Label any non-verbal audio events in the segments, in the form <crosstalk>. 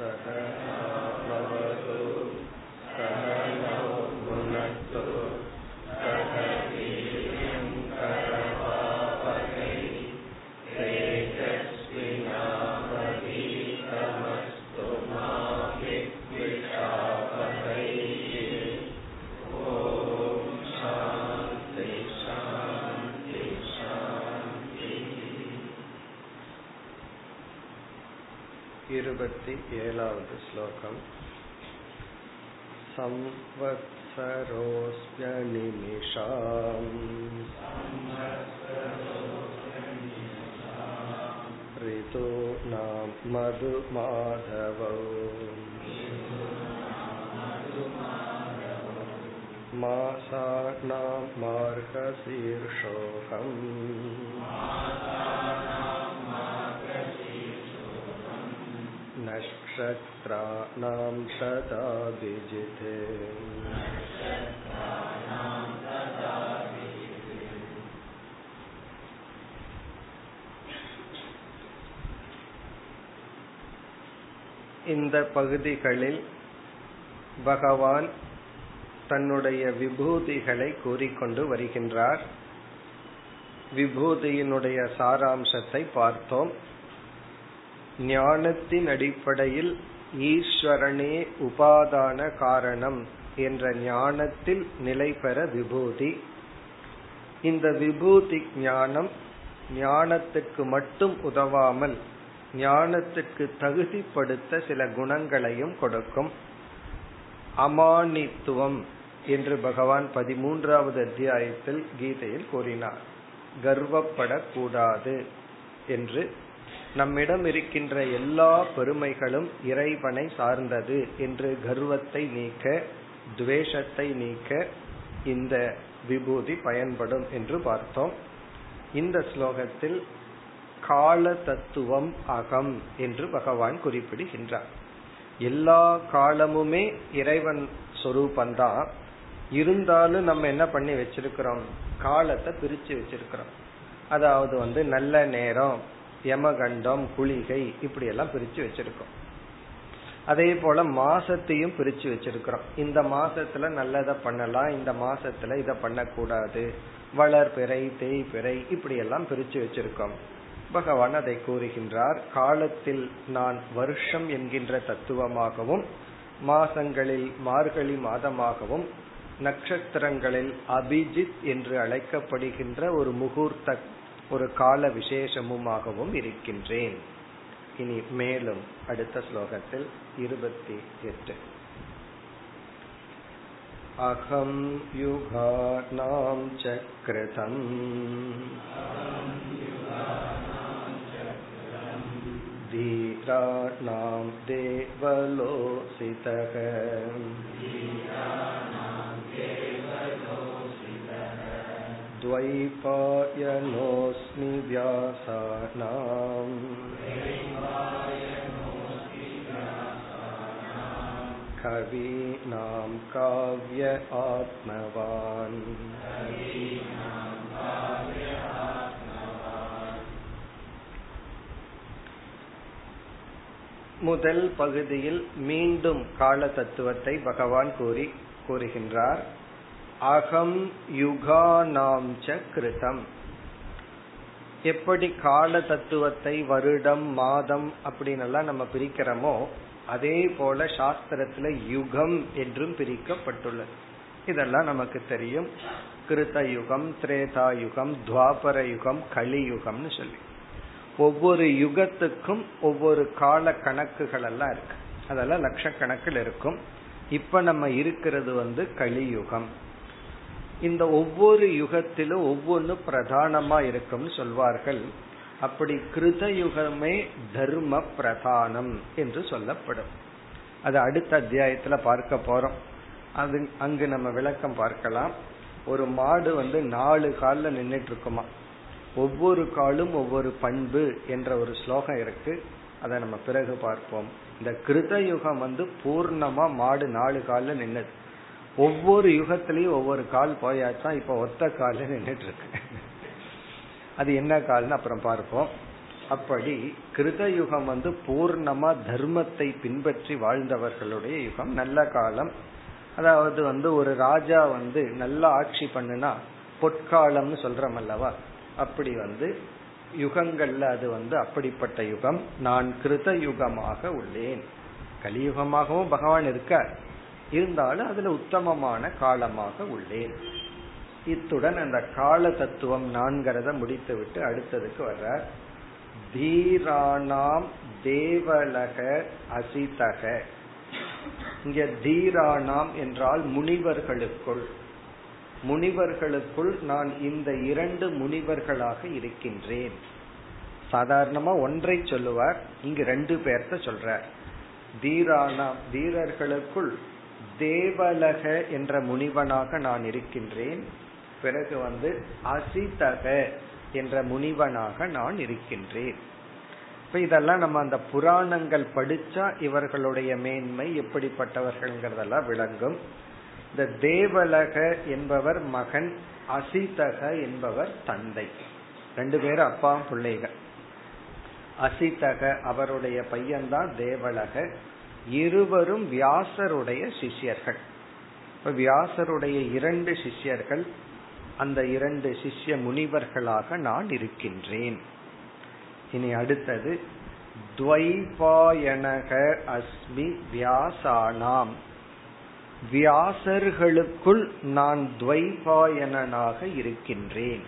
सहनावतु सहनौ भुनक्तु सह இருपति एलावद् श्लोकम् संवत्सरोऽस्म्यनिमिषाम् ऋतूनां मधुमाधवौ मासानां मार्गशीर्षोऽहम् नक्षत्राणां तदाभिजिते இந்த பகுதிகளில் பகவான் தன்னுடைய விபூதிகளை கூறிக்கொண்டு வருகின்றார் விபூதியினுடைய சாராம்சத்தை பார்த்தோம் ஞானத்தின் அடிப்படையில் ஈஸ்வரனே உபாதான காரணம் என்ற ஞானத்தில் நிலை பெற விபூதி. இந்த விபூதி ஞானம் ஞானத்துக்கு மட்டும் உதவாமல் ஞானத்துக்கு தகுதிப்படுத்த சில குணங்களையும் கொடுக்கும். அமானித்துவம் என்று பகவான் பதிமூன்றாவது அத்தியாயத்தில் கீதையில் கூறினார். கர்வப்படக்கூடாது என்று நம்மிடம் இருக்கின்ற எல்லா பெருமைகளும் இறைவனை சார்ந்தது என்று கர்வத்தை நீக்க துவேஷத்தை நீக்க இந்த விபூதி பயன்படும் என்று பார்த்தோம். இந்த ஸ்லோகத்தில் கால தத்துவம் அகம் என்று பகவான் குறிப்பிடுகின்றார். எல்லா காலமுமே இறைவன் சொரூபந்தான் இருந்தாலும் நம்ம என்ன பண்ணி வச்சிருக்கிறோம்? காலத்தை பிரிச்சு வச்சிருக்கிறோம். அதாவது வந்து நல்ல நேரம் யமகண்டம் குளிகை இப்படி எல்லாம் பிரிச்சு வச்சிருக்கோம். அதே போல மாசத்தையும் பிரிச்சு வச்சிருக்கிறோம். இந்த மாசத்துல நல்லதை பண்ணலாம் இந்த மாசத்துல இதை பண்ணக்கூடாது. வளர்பிறை தேய்பிறை இப்படி எல்லாம் பிரிச்சு வச்சிருக்கோம். பகவான் அதை கூறுகின்றார் காலத்தில் நான் வருஷம் என்கின்ற தத்துவமாகவும் மாசங்களில் மார்கழி மாதமாகவும் நட்சத்திரங்களில் அபிஜித் என்று அழைக்கப்படுகின்ற ஒரு முகூர்த்த ஒரு கால விசேஷமுமாகவும் இருக்கின்றேன் இனி மேலும் அடுத்த ஸ்லோகத்தில் இருபத்தி எட்டு அகம் யுகானாம் சக்ரதம் धीराणां देवलोसितः द्वैपायनोऽस्मि व्यासानाम् कवीनां काव्य आत्मवान् முதல் பகுதியில் மீண்டும் கால தத்துவத்தை பகவான் கூறி கூறுகின்றார் அகம் யுகானாம் ச கிருதம். எப்படி கால தத்துவத்தை வருடம் மாதம் அப்படின்னு எல்லாம் நம்ம பிரிக்கிறோமோ அதே போல சாஸ்திரத்துல யுகம் என்றும் பிரிக்கப்பட்டுள்ளது. இதெல்லாம் நமக்கு தெரியும். கிருத்த யுகம் திரேதா யுகம் துவாபர யுகம் கலியுகம்னு சொல்லி. ஒவ்வொரு யுகத்துக்கும் ஒவ்வொரு கால கணக்குகள் எல்லாம் இருக்கு. அதெல்லாம் லட்சக்கணக்கில் இருக்கும். இப்ப நம்ம இருக்கிறது வந்து கலியுகம். இந்த ஒவ்வொரு யுகத்திலும் ஒவ்வொன்னு பிரதானமா இருக்கும்னு சொல்வார்கள். அப்படி கிருத யுகமே தர்ம பிரதானம் என்று சொல்லப்படும். அது அடுத்த அத்தியாயத்துல பார்க்க போறோம். அது அங்கு நம்ம விளக்கம் பார்க்கலாம். ஒரு மாடு வந்து நாலு காலில் நின்றுட்டு இருக்குமா ஒவ்வொரு காலும் ஒவ்வொரு பண்பு என்ற ஒரு ஸ்லோகம் இருக்கு. அதை நம்ம பிறகு பார்ப்போம். இந்த கிருத யுகம் வந்து பூர்ணமா மாடு நாலு காலில் நின்னது. ஒவ்வொரு யுகத்திலயும் ஒவ்வொரு கால் போயாச்சா இப்ப ஒத்த கால நின்றுட்டு இருக்கு அது என்ன கால்னு அப்புறம் பார்ப்போம். அப்படி கிருத யுகம் வந்து பூர்ணமா தர்மத்தை பின்பற்றி வாழ்ந்தவர்களுடைய யுகம் நல்ல காலம். அதாவது வந்து ஒரு ராஜா வந்து நல்ல ஆட்சி பண்ணுனா பொற்காலம்னு சொல்றோம் அல்லவா? அப்படி வந்து யுகங்கள்ல அது வந்து அப்படிப்பட்ட யுகம். நான் கிருத யுகமாக உள்ளேன். கலியுகமாகவும் பகவான் இருக்க இருந்தாலும் அதுல உத்தமமான காலமாக உள்ளேன். இத்துடன் அந்த கால தத்துவம் நான்கிறத முடித்து விட்டு அடுத்ததுக்கு வர்ற தீராணாம் தேவலக அசிதக இங்க தீராணாம் என்றால் முனிவர்களுக்குள். முனிவர்களுக்குள் நான் இந்த இரண்டு முனிவர்களாக இருக்கின்றேன். சாதாரணமா ஒன்றை சொல்லுவார் இங்கு ரெண்டு பேர்த்த சொல்றார். தீராணாம் வீரர்களுக்குள் தேவலக என்ற முனிவனாக நான் இருக்கின்றேன். பிறகு வந்து அசிதக என்ற முனிவனாக நான் இருக்கின்றேன். இப்ப இதெல்லாம் நம்ம அந்த புராணங்கள் படிச்சா இவர்களுடைய மேன்மை எப்படிப்பட்டவர்கள்ங்கிறதெல்லாம் விளங்கும். இந்த தேவலக என்பவர் மகன் அசிதக என்பவர் தந்தை. ரெண்டு பேரும் அப்பா பிள்ளைகள். அசிதக அவருடைய பையன்தான் தேவலக. இருவரும் வியாசருடைய சிஷ்யர்கள். இப்ப வியாசருடைய இரண்டு சிஷ்யர்கள் அந்த இரண்டு சிஷ்ய முனிவர்களாக நான் இருக்கின்றேன். இனி அடுத்தது துவைபாயனக அஸ்மி வியாசானாம். வியாசர்களுக்குள் நான் துவைபாயனாக இருக்கின்றேன்.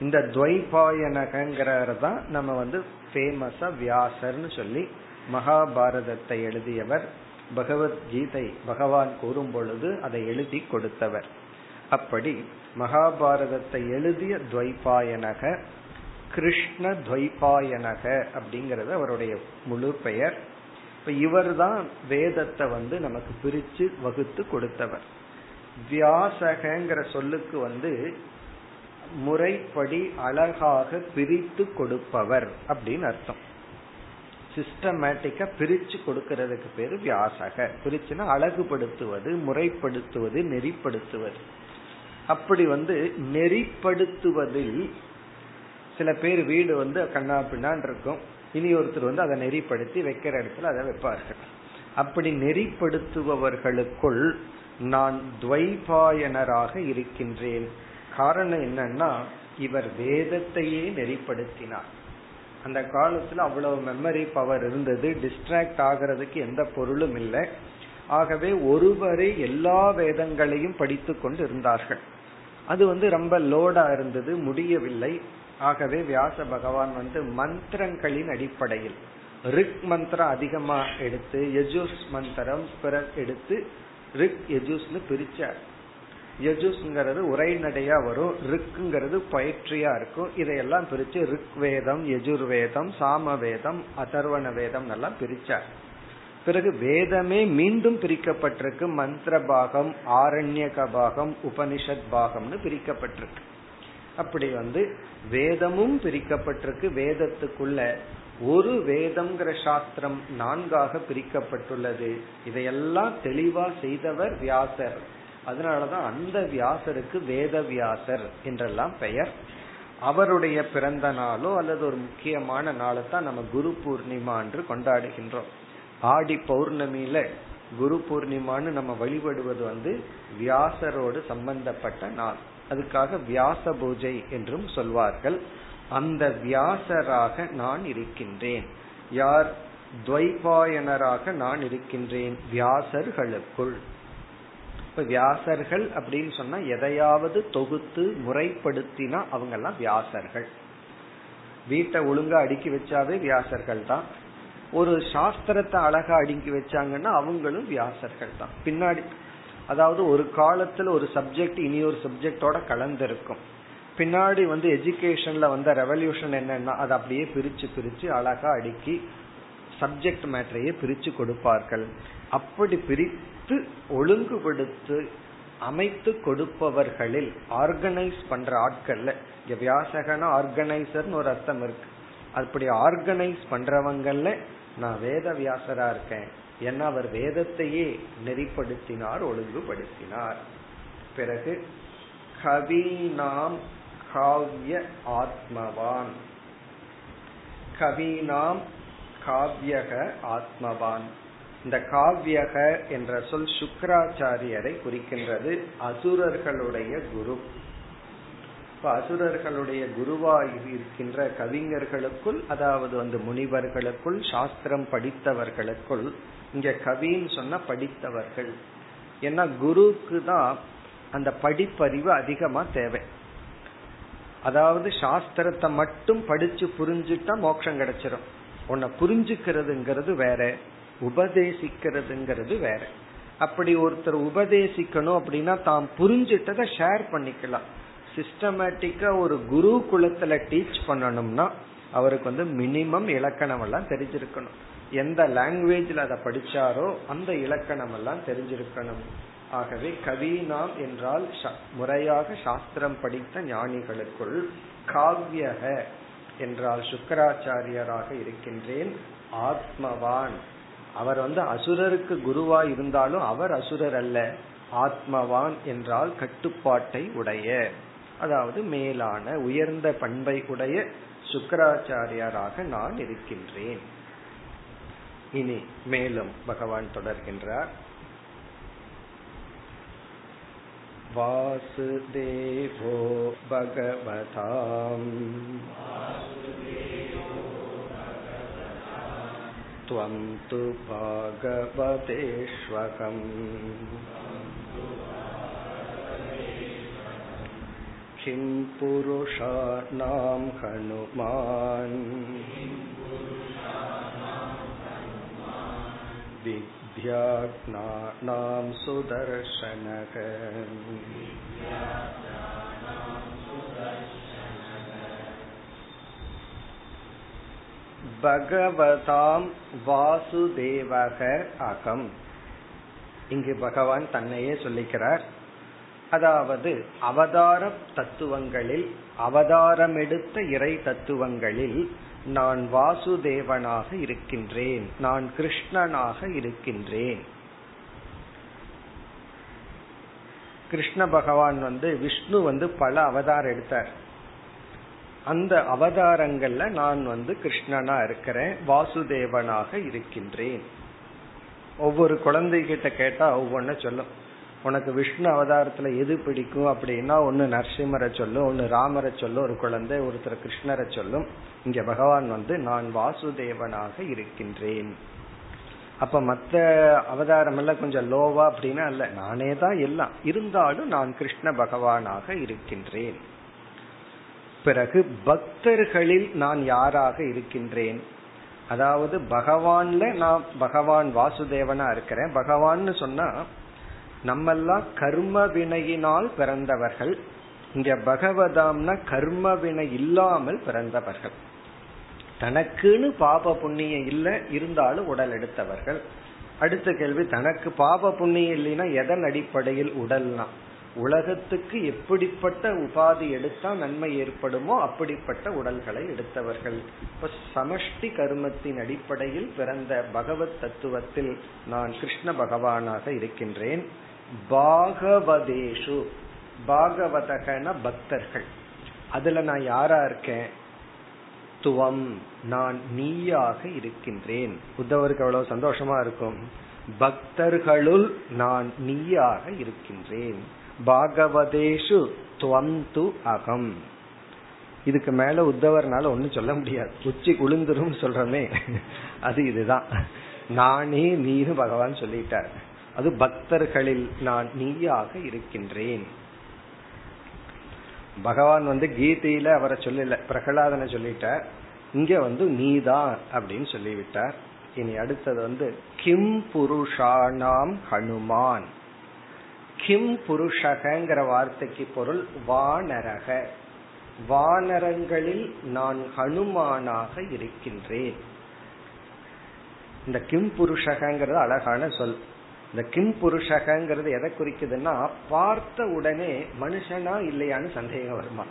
இந்த துவைபாயனகங்கிறத தான் நம்ம வந்து ஃபேமஸா வியாசர்னு சொல்லி மகாபாரதத்தை எழுதியவர் பகவத்கீதை பகவான் கூறும் பொழுது அதை எழுதி கொடுத்தவர். அப்படி மகாபாரதத்தை எழுதிய துவைபாயனக கிருஷ்ண துவைபாயனக அப்படிங்கறது அவருடைய முழு பெயர். இப்ப இவர் தான் வேதத்தை வந்து நமக்கு பிரிச்சு வகுத்து கொடுத்தவர். வியாசகங்கிற சொல்லுக்கு வந்து முறைப்படி அழகாக பிரித்து கொடுப்பவர் அப்படின்னு அர்த்தம். சிஸ்டமேட்டிக்கா பிரிச்சு கொடுக்கறதுக்கு பேரு வியாசக. பிரிச்சுன்னா அழகுபடுத்துவது முறைப்படுத்துவது நெறிப்படுத்துவது. அப்படி வந்து நெறிப்படுத்துவதில் சில பேர் வீடு வந்து கண்ணா பின்னான் இருக்கும். இனி ஒருத்தர் வந்து அதை நெறிப்படுத்தி வைக்கிற இடத்துல அதை வைப்பார்கள். அப்படி நெறிப்படுத்துபவர்களுக்குள் நான் துவைபாயனராக இருக்கின்றேன். காரணம் என்னன்னா இவர் வேதத்தையே நெறிப்படுத்தினார். அந்த காலத்துல அவ்வளவு மெமரி பவர் இருந்தது. டிஸ்ட்ராக்ட் ஆகிறதுக்கு எந்த பொருளும் இல்லை. ஆகவே ஒருவரே எல்லா வேதங்களையும் படித்து கொண்டு இருந்தார்கள் அது வந்து ரொம்ப லோடா இருந்தது முடியவில்லை. ஆகவே வியாச பகவான் வந்து மந்திரங்களின் அடிப்படையில் ரிக் மந்திரம் அதிகமா எடுத்து யஜுஸ் மந்திரம் பிறகு எடுத்து ரிக் யஜுஸ்னு பிரிச்சார். யஜுஸ்ங்கிறது உரைநடையா வரும். ரிக்குங்கிறது பயிற்சியா இருக்கும். இதையெல்லாம் பிரிச்சு ரிக் வேதம் யஜுர்வேதம் சாமவேதம் அதர்வண வேதம் எல்லாம் பிரிச்சார். பிறகு வேதமே மீண்டும் பிரிக்கப்பட்டிருக்கு. மந்திர பாகம் ஆரண்யக பாகம் உபனிஷத் பாகம்னு பிரிக்கப்பட்டிருக்கு. அப்படி வந்து வேதமும் பிரிக்கப்பட்டிருக்கு. வேதத்துக்குள்ள ஒரு வேதம்ங்கிற சாஸ்திரம் நான்காக பிரிக்கப்பட்டுள்ளது. இதையெல்லாம் தெளிவா செய்தவர் வியாசர். அதனாலதான் அந்த வியாசருக்கு வேத வியாசர் என்றெல்லாம் பெயர். அவருடைய பிறந்த நாளோ அல்லது ஒரு முக்கியமான நாளை தான் நம்ம குரு பூர்ணிமா என்று கொண்டாடுகின்றோம். ஆடி பௌர்ணமியில குரு பூர்ணிமான்னு நம்ம வழிபடுவது வந்து வியாசரோடு சம்பந்தப்பட்ட நாள். அதுக்காக வியாச பூஜை என்றும் சொல்வார்கள். அந்த வியாசராக நான் இருக்கின்றேன். யார்? துவைபாயனராக நான் இருக்கின்றேன் வியாசர்களுக்குள். இப்ப வியாசர்கள் அப்படின்னு சொன்னா எதையாவது தொகுத்து முறைப்படுத்தினா அவங்க எல்லாம் வியாசர்கள். வீட்டை ஒழுங்கா அடுக்கி வச்சாவே வியாசர்கள் தான். ஒரு சாஸ்திரத்தை அழகா அடுக்கி வச்சாங்கன்னா அவங்களும் வியாசர்கள் தான். பின்னாடி அதாவது ஒரு காலத்துல ஒரு சப்ஜெக்ட் இனி ஒரு சப்ஜெக்டோட கலந்திருக்கும். பின்னாடி வந்து எஜுகேஷன்ல வந்த ரெவல்யூஷன் என்னன்னா அதை அப்படியே பிரிச்சு பிரிச்சு அழகா அடுக்கி சப்ஜெக்ட் மேட்டரையே பிரிச்சு கொடுப்பார்கள். அப்படி பிரித்து ஒழுங்குபடுத்து அமைத்து கொடுப்பவர்களில் ஆர்கனைஸ் பண்ற ஆட்கள்ல இங்க வியாசகன ஆர்கனைசர்னு ஒரு அர்த்தம் இருக்கு. அப்படி ஆர்கனைஸ் பண்றவங்கல்ல நான் வேத வியாசரா இருக்கேன். ஏன்னா அவர் வேதத்தையே நெறிப்படுத்தினார் ஒழுங்குபடுத்தினார். பிறகு கவினாம் காவிய ஆத்மவான். கவீனாம் காவ்யக ஆத்மவான். இந்த காவ்யக என்ற சொல் சுக்கராச்சாரியரை குறிக்கின்றது. அசுரர்களுடைய குரு. இப்ப அசுரர்களுடைய குருவாய் இருக்கின்ற கவிஞர்களுக்குள் அதாவது வந்து முனிவர்களுக்குள் சாஸ்திரம் படித்தவர்களுக்குள் இங்க கவின்னு சொன்னா படித்தவர்கள். ஏன்னா குருக்கு தான் அந்த படிப்பறிவு அதிகமா தேவை. அதாவது சாஸ்திரத்தை மட்டும் படிச்சு புரிஞ்சுட்டா மோட்சம் கிடைச்சிடும் உன்னை புரிஞ்சுக்கிறதுங்கிறது வேற. உபதேசிக்கிறதுங்கிறது வேற. அப்படி ஒருத்தர் உபதேசிக்கணும் அப்படின்னா தாம் புரிஞ்சிட்டதை ஷேர் பண்ணிக்கலாம். சிஸ்டமேட்டிக்கா ஒரு குரு குலத்துல டீச் பண்ணணும்னா அவருக்கு வந்து மினிமம் இலக்கணம் எல்லாம் தெரிஞ்சிருக்கணும். எந்த லாங்குவேஜ்ல அதை படிச்சாரோ அந்த இலக்கணம் எல்லாம் தெரிஞ்சிருக்கணும். ஆகவே கவீனாம் என்றால் முறையாக சாஸ்திரம் படித்த ஞானிகளுக்குள் காவியக என்றால் சுக்கராச்சாரியராக இருக்கின்றேன் ஆத்மவான். அவர் வந்து அசுரருக்கு குருவா இருந்தாலும் அவர் அசுரர் அல்ல ஆத்மவான் என்றால் கட்டுப்பாட்டை உடைய அதாவது மேலான உயர்ந்த பண்பை உடைய சுக்கராச்சாரியாராக நான் இருக்கின்றேன் இனி மேலும் பகவான் தொடர்கின்றார் वासुदेवो भगवताम् त्वं तु भागवतेष्वकम् किं पुरुषाणां हनुमान् विद्याज्ञानां सुदर्शनः பகவதாம் வாசுதேவக அகம். இங்கு பகவான் தன்னையே சொல்லிக்கிறார். அதாவது அவதார தத்துவங்களில் அவதாரம் எடுத்த இறை தத்துவங்களில் நான் வாசுதேவனாக இருக்கின்றேன். நான் கிருஷ்ணனாக இருக்கின்றேன். கிருஷ்ண பகவான் வந்து விஷ்ணு வந்து பல அவதாரம் எடுத்தார். அந்த அவதாரங்கள்ல நான் வந்து கிருஷ்ணனா இருக்கிறேன் வாசுதேவனாக இருக்கின்றேன். ஒவ்வொரு குழந்தைகிட்ட கேட்டா ஒவ்வொன்னு சொல்லும். உனக்கு விஷ்ணு அவதாரத்துல எது பிடிக்கும் அப்படின்னா ஒன்னு நரசிம்மரை சொல்லும் ஒன்னு ராமரை சொல்லும் ஒரு குழந்தை ஒருத்தர் கிருஷ்ணரை சொல்லும். இங்க பகவான் வந்து நான் வாசுதேவனாக இருக்கின்றேன். அப்ப மத்த அவதாரம் எல்லாம் கொஞ்சம் லோவா அப்படின்னா இல்ல நானே தான் எல்லாம். இருந்தாலும் நான் கிருஷ்ண பகவானாக இருக்கின்றேன். பிறகு பக்தர்களில் நான் யாராக இருக்கின்றேன்? அதாவது பகவான்ல நான் பகவான் வாசுதேவனா இருக்கிறேன். பகவான்னு சொன்னா நம்மெல்லாம் கர்ம வினையினால் பிறந்தவர்கள். இங்க பகவதாம்னா கர்ம வினை இல்லாமல் பிறந்தவர்கள். தனக்குன்னு பாப புண்ணியம் இல்லை இருந்தாலும் உடல் எடுத்தவர்கள். அடுத்த கேள்வி தனக்கு பாப புண்ணியம் இல்லைன்னா எதன் அடிப்படையில் உடல்னா? உலகத்துக்கு எப்படிப்பட்ட உபாதி எடுத்தா நன்மை ஏற்படுமோ அப்படிப்பட்ட உடல்களை எடுத்தவர்கள். இப்ப சமஷ்டி கர்மத்தின் அடிப்படையில் பிறந்த பகவத் தத்துவத்தில் நான் கிருஷ்ண பகவானாக இருக்கின்றேன். பாகவதேஷு பாகவதகன பக்தர்கள். அதுல நான் யாரா இருக்கேன்? துவம் நான் நீயாக இருக்கின்றேன். உத்தவருக்கு அவ்வளவு சந்தோஷமா இருக்கும்? பக்தர்களுள் நான் நீயாக இருக்கின்றேன். பாகவதேஷு துவம் து அகம். இதுக்கு மேல உத்தவர்னால ஒன்னும் சொல்ல முடியாது. உச்சி குளிந்துரும் சொல்றமே. அது இதுதான். நானே நீனு பகவான் சொல்லிட்டார். அது பக்தர்களில் நான் நீயாக இருக்கின்றேன். பகவான் வந்து கீதையில அவரை சொல்லல பிரகலாதனை சொல்லிட்டார். இங்க வந்து நீதான் அப்படின்னு சொல்லிவிட்டார். இனி அடுத்தது வந்து கிம் புருஷானாம் ஹனுமான். கிம் புருஷகங்கிற வார்த்தைக்கு பொருள் வானரக. வானரங்களில் நான் ஹனுமானாக இருக்கின்றேன். இந்த கிம் புருஷகங்கிறது அழகான சொல். இந்த கிம் புருஷகங்கிறது எதை குறிக்குதுன்னா பார்த்த உடனே மனுஷனா இல்லையான்னு சந்தேகம் வருமா?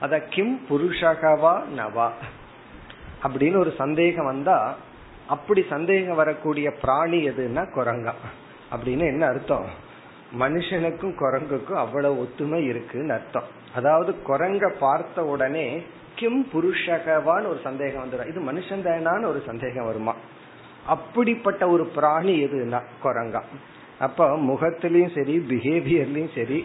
அத கிம் புருஷகவா நவா. அப்படின்னு ஒரு சந்தேகம் வந்தா அப்படி சந்தேகம் வரக்கூடிய பிராணி எதுன்னா குரங்கா அப்படின்னு என்ன அர்த்தம்? மனுஷனுக்கும் குரங்குக்கும் அவ்வளவு ஒத்துமை இருக்குன்னு அர்த்தம். அதாவது குரங்க பார்த்த உடனே கிம் புருஷகவான்னு ஒரு சந்தேகம் வந்துடும் இது மனுஷன் தானான்னு ஒரு சந்தேகம் வருமா? அப்படிப்பட்ட ஒரு பிராணி எதுனா குரங்கா அப்ப முகத்திலயும் சரி பிஹேவியர்லயும் சரி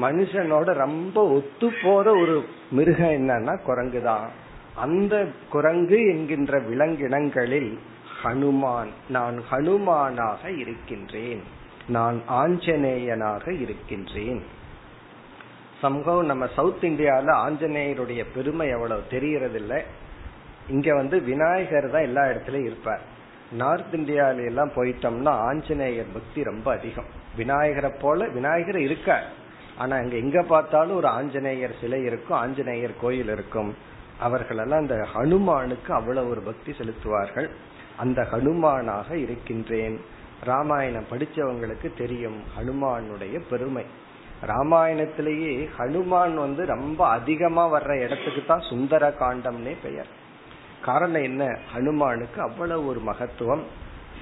மனுஷனோட ரொம்ப ஒத்து போற ஒரு மிருகம் என்னன்னா குரங்கு தான் அந்த குரங்கு என்கின்ற விலங்கினங்களில் ஹனுமான் நான் ஹனுமானாக இருக்கின்றேன். நான் ஆஞ்சநேயனாக இருக்கின்றேன். சம்பவம் நம்ம சவுத் இந்தியால ஆஞ்சநேயருடைய பெருமை எவ்வளவு தெரியறதில்ல இங்க வந்து விநாயகர் தான் எல்லா இடத்துலயும் இருப்பார். நார்த் இந்தியால எல்லாம் போயிட்டோம்னா ஆஞ்சநேயர் பக்தி ரொம்ப அதிகம். விநாயகரை போல விநாயகர் இருக்கார். ஆனா அங்க எங்க பார்த்தாலும் ஒரு ஆஞ்சநேயர் சிலை இருக்கும் ஆஞ்சநேயர் கோயில் இருக்கும். அவர்களெல்லாம் அந்த ஹனுமானுக்கு அவ்வளவு ஒரு பக்தி செலுத்துவார்கள். அந்த ஹனுமானாக இருக்கின்றேன். ராமாயணம் படிச்சவங்களுக்கு தெரியும் ஹனுமானுடைய பெருமை. ராமாயணத்திலேயே ஹனுமான் வந்து ரொம்ப அதிகமா வர்ற இடத்துக்கு தான் சுந்தர காண்டம்னே பெயர். காரணம் என்ன? ஹனுமானுக்கு அவ்வளவு ஒரு மகத்துவம்.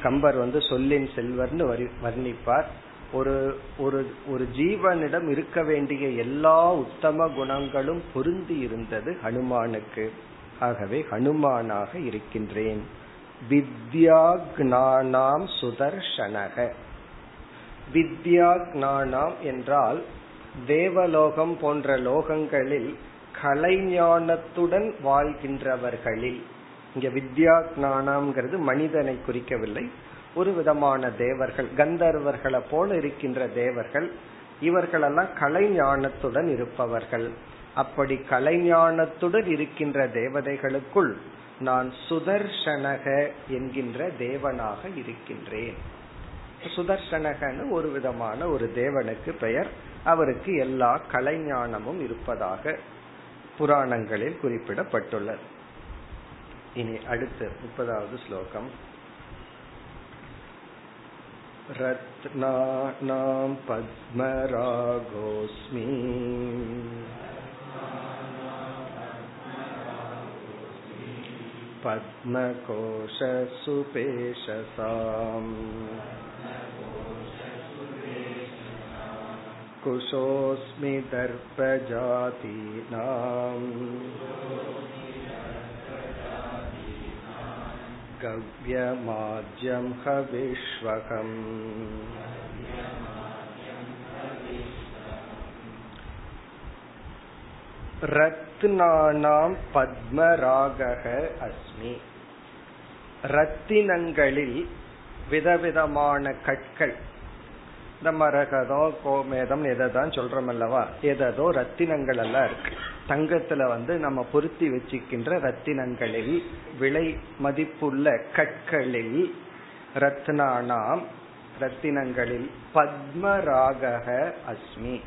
கம்பர் வந்து சொல்லின் செல்வர்னு வர்ணிப்பார். ஒரு ஒரு ஒரு ஜீவனிடம் இருக்க வேண்டிய எல்லா உத்தம குணங்களும் பொருந்தி இருந்தது ஹனுமானுக்கு. ஆகவே ஹனுமானாக இருக்கின்றேன். வித்யாக்னானாம் சுதர்ஷனக. வித்யாக்னானாம் என்றால் தேவலோகம் போன்ற லோகங்களில் கலைஞானத்துடன் வாழ்கின்றவர்களில். இங்க வித்யா ஞானம்ங்கிறது மனிதனை குறிக்கவில்லை. ஒரு விதமான தேவர்கள் கந்தர்வர்களை போல இருக்கின்ற தேவர்கள் இவர்களெல்லாம் கலைஞானத்துடன் இருப்பவர்கள். அப்படி கலைஞானத்துடன் இருக்கின்ற தேவதைகளுக்குள் நான் சுதர்சனக என்கின்ற தேவனாக இருக்கின்றேன் சுதர்சனகன்னு ஒரு விதமான ஒரு தேவனுக்கு பெயர் அவருக்கு எல்லா கலைஞானமும் இருப்பதாக புராணங்களில் குறிப்பிடப்பட்டுள்ளது இனி அடுத்து முப்பதாவது ஸ்லோகம் रत्नानां पद्मरागोऽस्मि पद्मकोशसुपेशसाम् कुशोऽस्मि दर्पजातीनाम् गव्यमाज्यं हविष्वकम् ரத்னானாம் பத்மராகக அஸ்மி. ரத்தினங்களில் விதவிதமான கற்கள். இந்த மரகதம் கோமேதம் எதான் சொல்றோம் அல்லவா? எதோ ரத்தினங்கள் எல்லாம் இருக்கு. தங்கத்துல வந்து நம்ம பொருத்தி வச்சுக்கின்ற ரத்தினங்களில் விலை மதிப்புள்ள கற்களில் ரத்னானாம் ரத்தினங்களில் பத்மராக அஸ்மி.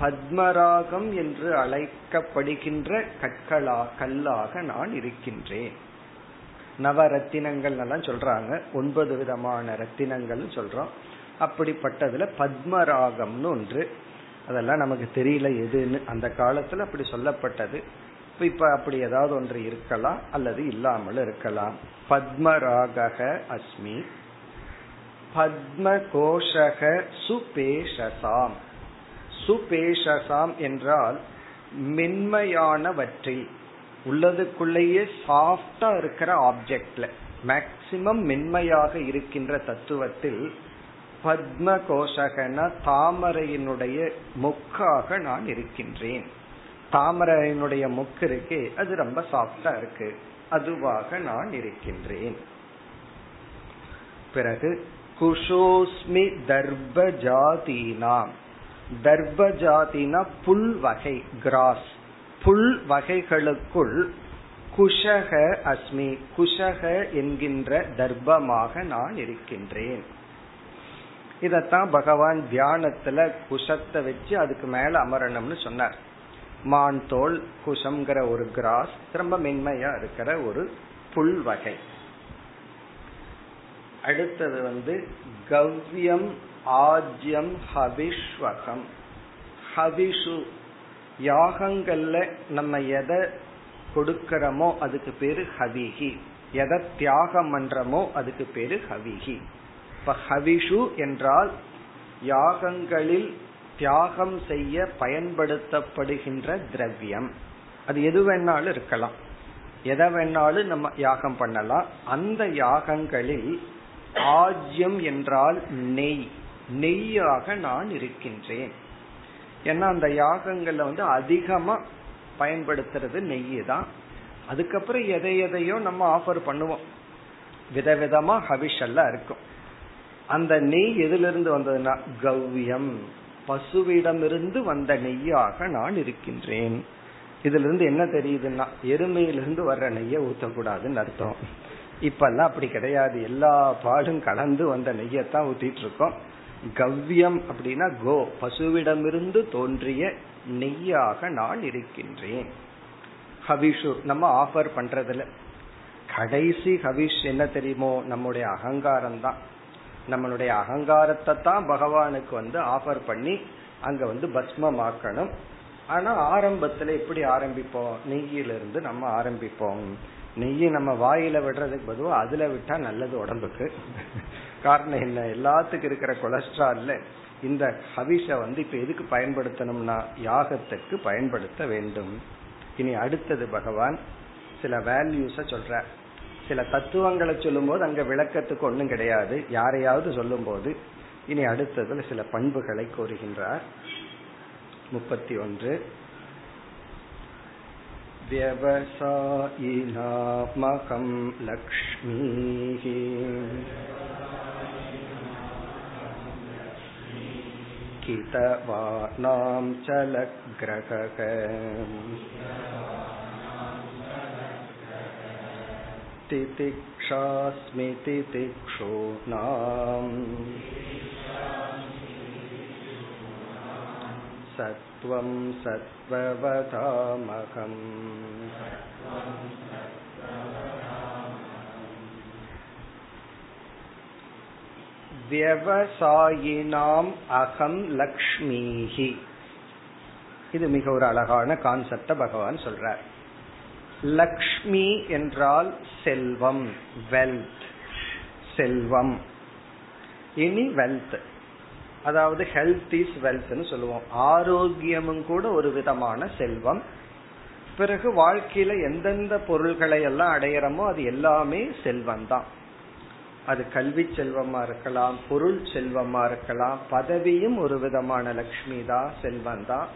பத்மராகம் என்று அழைக்கப்படுகின்ற கற்களா கல்லாக நான் இருக்கின்றேன். நவரத்தினங்கள் எல்லாம் சொல்றாங்க. ஒன்பது விதமான ரத்தினங்கள் சொல்றோம். அப்படிப்பட்டதுல பத்மராகம்னு ஒன்று. அதெல்லாம் நமக்கு தெரியல எதுன்னு. அந்த காலத்துல அப்படி சொல்லப்பட்டது. இப்ப அப்படி ஏதாவது ஒன்று இருக்கலாம் அல்லது இல்லாமல் இருக்கலாம். பத்மராக அஸ்மி. பத்ம கோஷக சுபேஷசாம் சுபேஷசாம் என்றால் மென்மையானவற்றில் உள்ளதுக்குள்ளேயே சாஃப்டா இருக்கிற ஆப்ஜெக்ட்ல மேக்சிமம் மென்மையாக இருக்கின்ற தத்துவத்தில் பத்ம கோஷகன தாமரையினுடைய மொக்காக நான் இருக்கின்றேன். தாமரையினுடைய மொக்கு இருக்கு அது ரொம்ப சாஃப்டா இருக்கு அதுவாக நான் இருக்கின்றேன். பிறகு குஷோஸ்மி தர்ப ஜாதீனாம். தர்பஜாதினா புல் வகை கிராஸ். புல் வகைகளுக்குள் குஷக அஸ்மி குஷக என்கின்ற தர்ப்பமாக நான் இருக்கின்றேன். இதத்தான் பகவான் தியானத்துல குஷத்தை வச்சு அதுக்கு மேல அமரணும்னு சொன்னார். மான் தோல் குஷம்ங்கிற ஒரு கிராஸ் ரொம்ப மென்மையா இருக்கிற ஒரு புல் வகை. அடுத்தது வந்து கவ்யம் ஆஜ்யம் ஹவிஷ்வகம். ஹவிஷு யாகங்கள்ல நம்ம எதை கொடுக்கிறோமோ அதுக்கு பேரு ஹவிஹி. எதை தியாகம் பண்றோமோ அதுக்கு பேரு ஹவிஹி. இப்ப ஹவிஷு என்றால் யாகங்களில் தியாகம் செய்ய பயன்படுத்தப்படுகின்ற திரவியம். அது எது வேணாலும் இருக்கலாம். எதை வேணாலும் நம்ம யாகம் பண்ணலாம். அந்த யாகங்களில் ஆஜ்யம் என்றால் நெய். நெய்யாக நான் இருக்கின்றேன். ஏன்னா அந்த யாகங்கள்ல வந்து அதிகமா பயன்படுத்துறது நெய் தான் அதுக்கப்புறம் எதை எதையோ நம்ம ஆஃபர் பண்ணுவோம். விதவிதமா ஹவிஷ் எல்லாம் இருக்கும். அந்த நெய் எதிலிருந்து வந்ததுன்னா கவ்யம் பசுவிடமிருந்து வந்த நெய்யாக நான் இருக்கின்றேன். இதுல இருந்து என்ன தெரியுதுன்னா எருமையிலிருந்து வர்ற நெய்யை ஊத்தக்கூடாதுன்னு அர்த்தம். இப்பெல்லாம் அப்படி கிடையாது. எல்லா பாலும் கலந்து வந்த நெய்யத்தான் ஊத்திட்டு இருக்கோம். கவ்யம் அப்படின்னா கோ. பசுவிடமிருந்து தோன்றிய நெய்யாக நான் இருக்கின்றேன். ஹவிஷு நம்ம ஆஃபர் பண்றதுல கடைசி ஹவிஷ் என்ன தெரியுமோ? நம்முடைய அகங்காரம் தான் நம்மளுடைய அகங்காரத்தை தான் பகவானுக்கு வந்து ஆஃபர் பண்ணி அங்க வந்து பஸ்மமாக்கணும் ஆனா ஆரம்பத்துல எப்படி ஆரம்பிப்போம்? நெய்யிலிருந்து நம்ம ஆரம்பிப்போம். நெய்யை நம்ம வாயில விடுறதுக்கு பதிலாக அதுல விட்டா நல்லது உடம்புக்கு. காரணம் என்ன எல்லாத்துக்கும் இருக்கிற கொலஸ்ட்ரால்ல இந்த ஹவிஷ வந்து இப்ப எதுக்கு பயன்படுத்தணும்னா யாகத்துக்கு பயன்படுத்த வேண்டும் இனி அடுத்தது பகவான் சில வேல்யூஸ சொல்ற சில தத்துவங்களை சொல்லும் போது அங்க விளக்கத்துக்கு ஒண்ணும் கிடையாது யாரையாவது சொல்லும் போது இனி அடுத்ததுல சில பண்புகளை கோருகின்றார் முப்பத்தி ஒன்று व्यवसायिनामकं लक्ष्मीः कितवानां च लग्रहक तितिक्षास्मि तितिक्षूणाम् सत्त्वं सत्त्ववतामहम् வியவசாயினாம் அகம் லக்ஷ்மிஹி. இது மிக ஒரு அழகான கான்செப்ட பகவான் சொல்றார். லக்ஷ்மி என்றால் செல்வம் வெல்த் செல்வம். இனி வெல்த் அதாவது ஹெல்த் இஸ் வெல்த்னு சொல்லுவோம். ஆரோக்கியமும் கூட ஒரு விதமான செல்வம். பிறகு வாழ்க்கையில எந்தெந்த பொருள்களை எல்லாம் அடையிறமோ அது எல்லாமே செல்வம் தான் அது கல்வி செல்வமா இருக்கலாம் பொருள் செல்வமா இருக்கலாம் பதவியும் ஒரு விதமான லக்ஷ்மி தான் செல்வம் தான்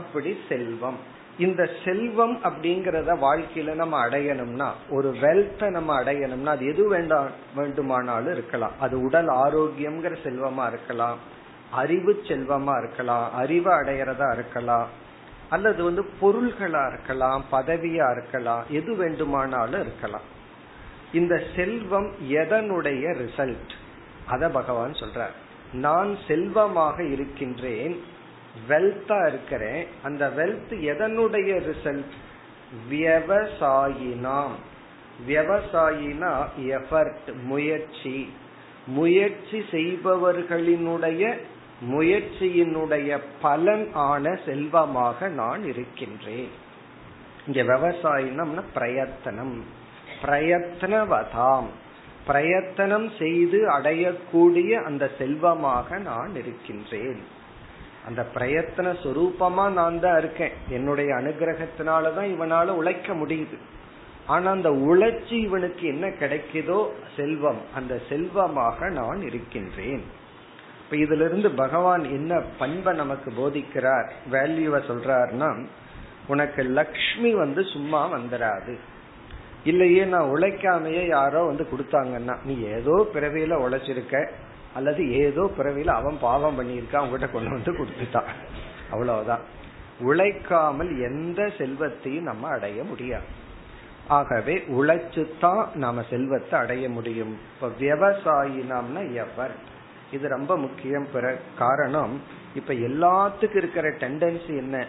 அப்படி செல்வம். இந்த செல்வம் அப்படிங்கறத வாழ்க்கையில நம்ம அடையணும்னா ஒரு வெல்த்தை நம்ம அடையணும்னா அது எது வேண்டாம் வேண்டுமானாலும் இருக்கலாம். அது உடல் ஆரோக்கியம்ங்கிற செல்வமா இருக்கலாம் அறிவு செல்வமா இருக்கலாம் அறிவு அடையறதா இருக்கலாம் அல்லது வந்து பொருள்களா இருக்கலாம் பதவியா இருக்கலாம் எது வேண்டுமானாலும் இருக்கலாம். இந்த செல்வம் எதனுடைய ரிசல்ட் அத பகவான் சொல்றார். நான் செல்வமாக இருக்கின்றேன் வெல்த்தா இருக்கிறேன் அந்த வெல்த் எதனுடைய ரிசல்ட் வியவசாயினாம். விவசாயினா எஃபர்ட் முயற்சி. முயற்சி செய்பவர்களினுடைய முயற்சியினுடைய பலன் ஆன செல்வமாக நான் இருக்கின்றேன். இங்க விவசாயினம்னா பிரயத்தனம். பிரயத்னவதாம். பிரயத்தனம் செய்து அடையக்கூடிய அந்த செல்வமாக நான் இருக்கின்றேன். அந்த பிரயத்தன சுரூபமா நான் தான் இருக்கேன். என்னுடைய அனுகிரகத்தினாலதான் இவனால உழைக்க முடியுது. ஆனா அந்த உழைச்சி இவனுக்கு என்ன கிடைக்குதோ செல்வம் அந்த செல்வமாக நான் இருக்கின்றேன். இப்ப இதுல இருந்து பகவான் என்ன பண்பை நமக்கு போதிக்கிறார் வேல்யூவை சொல்றாருன்னா உனக்கு லக்ஷ்மி வந்து சும்மா வந்துடாது இல்லையே நான் உழைக்காமையே யாரோ வந்து கொடுத்தாங்கன்னா நீ ஏதோ பிறவியில உழைச்சிருக்க அல்லது ஏதோ பிறவியில அவன் பாவம் பண்ணியிருக்கான் அவங்ககிட்ட கொண்டு வந்து கொடுத்துட்டான். அவ்வளவுதான். உழைக்காமல் எந்த செல்வத்தையும் நம்ம அடைய முடியாது. ஆகவே உழைச்சுத்தான் நாம செல்வத்தை அடைய முடியும். இப்ப விவசாயினம்னா எவர்? இது ரொம்ப முக்கியம். பிற காரணம் இப்ப எல்லாத்துக்கும் இருக்கிற டெண்டன்சி என்ன?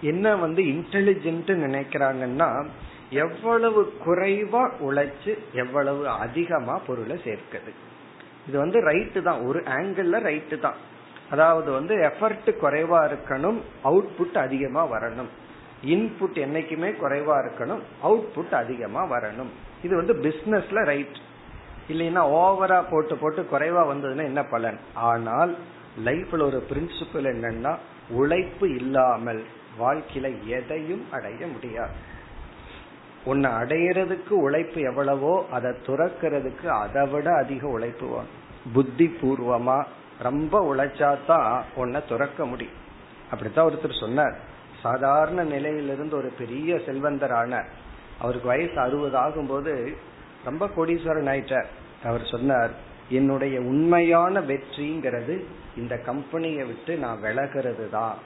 என்ன வந்து இன்டெலிஜென்ட் நினைக்கிறாங்கன்னா எவ்வளவு குறைவா உழைச்சு எவ்வளவு அதிகமா பொருளை சேர்க்குது. இது வந்து ரைட்டு தான். ஒரு ஆங்கிள் ரைட்டு தான். அதாவது வந்து எஃபர்ட் குறைவா இருக்கணும் அவுட்புட் அதிகமா வரணும். இன்புட் என்னைக்குமே குறைவா இருக்கணும் அவுட்புட் அதிகமா வரணும். இது வந்து பிசினஸ்ல ரைட் இல்லைன்னா ஓவரா போட்டு போட்டு குறைவா வந்ததுன்னா என்ன பலன்? ஆனால் லைஃப்ல ஒரு பிரின்சிபல் என்னன்னா உழைப்பு இல்லாமல் வாழ்க்கையில எதையும் அடைய முடியாது. உன்னை அடையிறதுக்கு உழைப்பு எவ்வளவோ அதை துறக்கிறதுக்கு அதை விட அதிக உழைப்பு புத்தி பூர்வமா ரொம்ப உழைச்சாதான் உன்னை துறக்க முடியும். அப்படித்தான் ஒருத்தர் சொன்னார். சாதாரண நிலையிலிருந்து ஒரு பெரிய செல்வந்தரான அவருக்கு வயசு அறுபது ஆகும்போது ரொம்ப கோடீஸ்வரன் ஆயிட்டார். அவர் சொன்னார் என்னுடைய உண்மையான வெற்றிங்கிறது இந்த கம்பெனியை விட்டு நான் விலகிறது தான்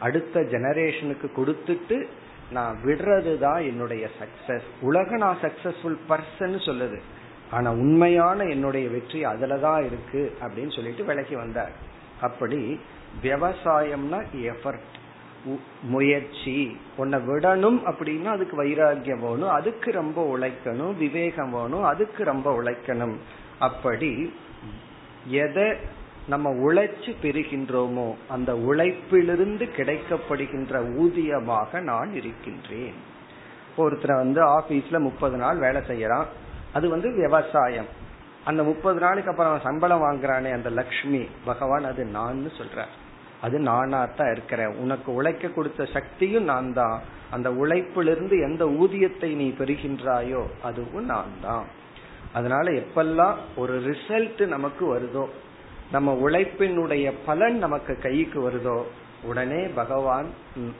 அடுத்த ஜெனரேஷனுக்கு கொடுத்துட்டு நான் விடுறது தான் என்னுடைய சக்சஸ் உலக நான் சக்சஸ்ஃபுல் பர்சன் சொல்லுது. ஆனா உண்மையான என்னுடைய வெற்றி அதுலதான் இருக்கு அப்படின்னு சொல்லிட்டு விலகி வந்தார். அப்படி விவசாயம்னா எஃபர்ட் முயற்சி. உன்னை விடணும் அப்படின்னா அதுக்கு வைராகியம் வேணும் அதுக்கு ரொம்ப உழைக்கணும் விவேகம் வேணும் அதுக்கு ரொம்ப உழைக்கணும். அப்படி எதை நம்ம உழைச்சு பெறுகின்றோமோ அந்த உழைப்பிலிருந்து கிடைக்கப்படுகின்ற ஊதியமாக நான் இருக்கின்றேன். ஒருத்தர் வந்து ஆபீஸ்ல முப்பது நாள் வேலை செய்யறான். அது வந்து விவசாயம். அந்த முப்பது நாளுக்கு அப்புறம் சம்பளம் வாங்குறானே அந்த லக்ஷ்மி. பகவான் அது நான் சொல்ற அது நானா தான் இருக்கிறேன். உனக்கு உழைக்க கொடுத்த சக்தியும் நான் தான் அந்த உழைப்பிலிருந்து எந்த ஊதியத்தை நீ பெறுகின்றாயோ அதுவும் நான் தான் அதனால எப்பெல்லாம் ஒரு ரிசல்ட் நமக்கு வருதோ நம்ம உழைப்பினுடைய பலன் நமக்கு கைக்கு வருதோ உடனே பகவான்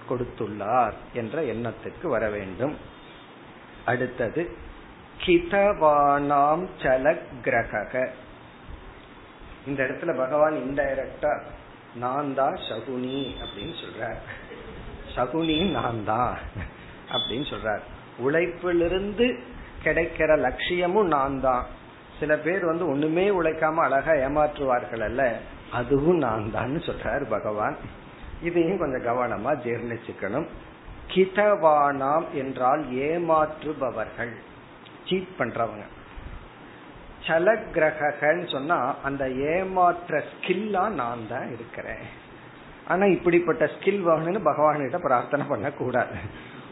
கொடுத்துள்ளார் என்ற எண்ணத்துக்கு வர வேண்டும். அடுத்தது கிதவானாம் சல கிரக இந்த இடத்துல பகவான் இன்டைரக்டா நான் தான் சகுனி அப்படின்னு சொல்றார். சகுனி நான் தான் அப்படின்னு சொல்றார். உழைப்பிலிருந்து கிடைக்கிற லட்சியமும் நான் தான். சில பேர் வந்து ஒண்ணுமே உழைக்காம அழகா ஏமாற்றுவார்கள் அல்ல அதுவும் நான் தான் சொல்றாரு பகவான். இதையும் கொஞ்சம் கவனமா ஜீர்ணிச்சுக்கணும். கிதவானாம் என்றால் ஏமாற்றுபவர்கள். சீட் பண்றவங்க. சலக்கிரகன்னு சொன்னா அந்த ஏமாற்ற ஸ்கில்லா நான் தான் இருக்கிறேன். ஆனா இப்படிப்பட்ட ஸ்கில் வேணும்னு பகவான்கிட்ட பிரார்த்தனை பண்ண கூடாது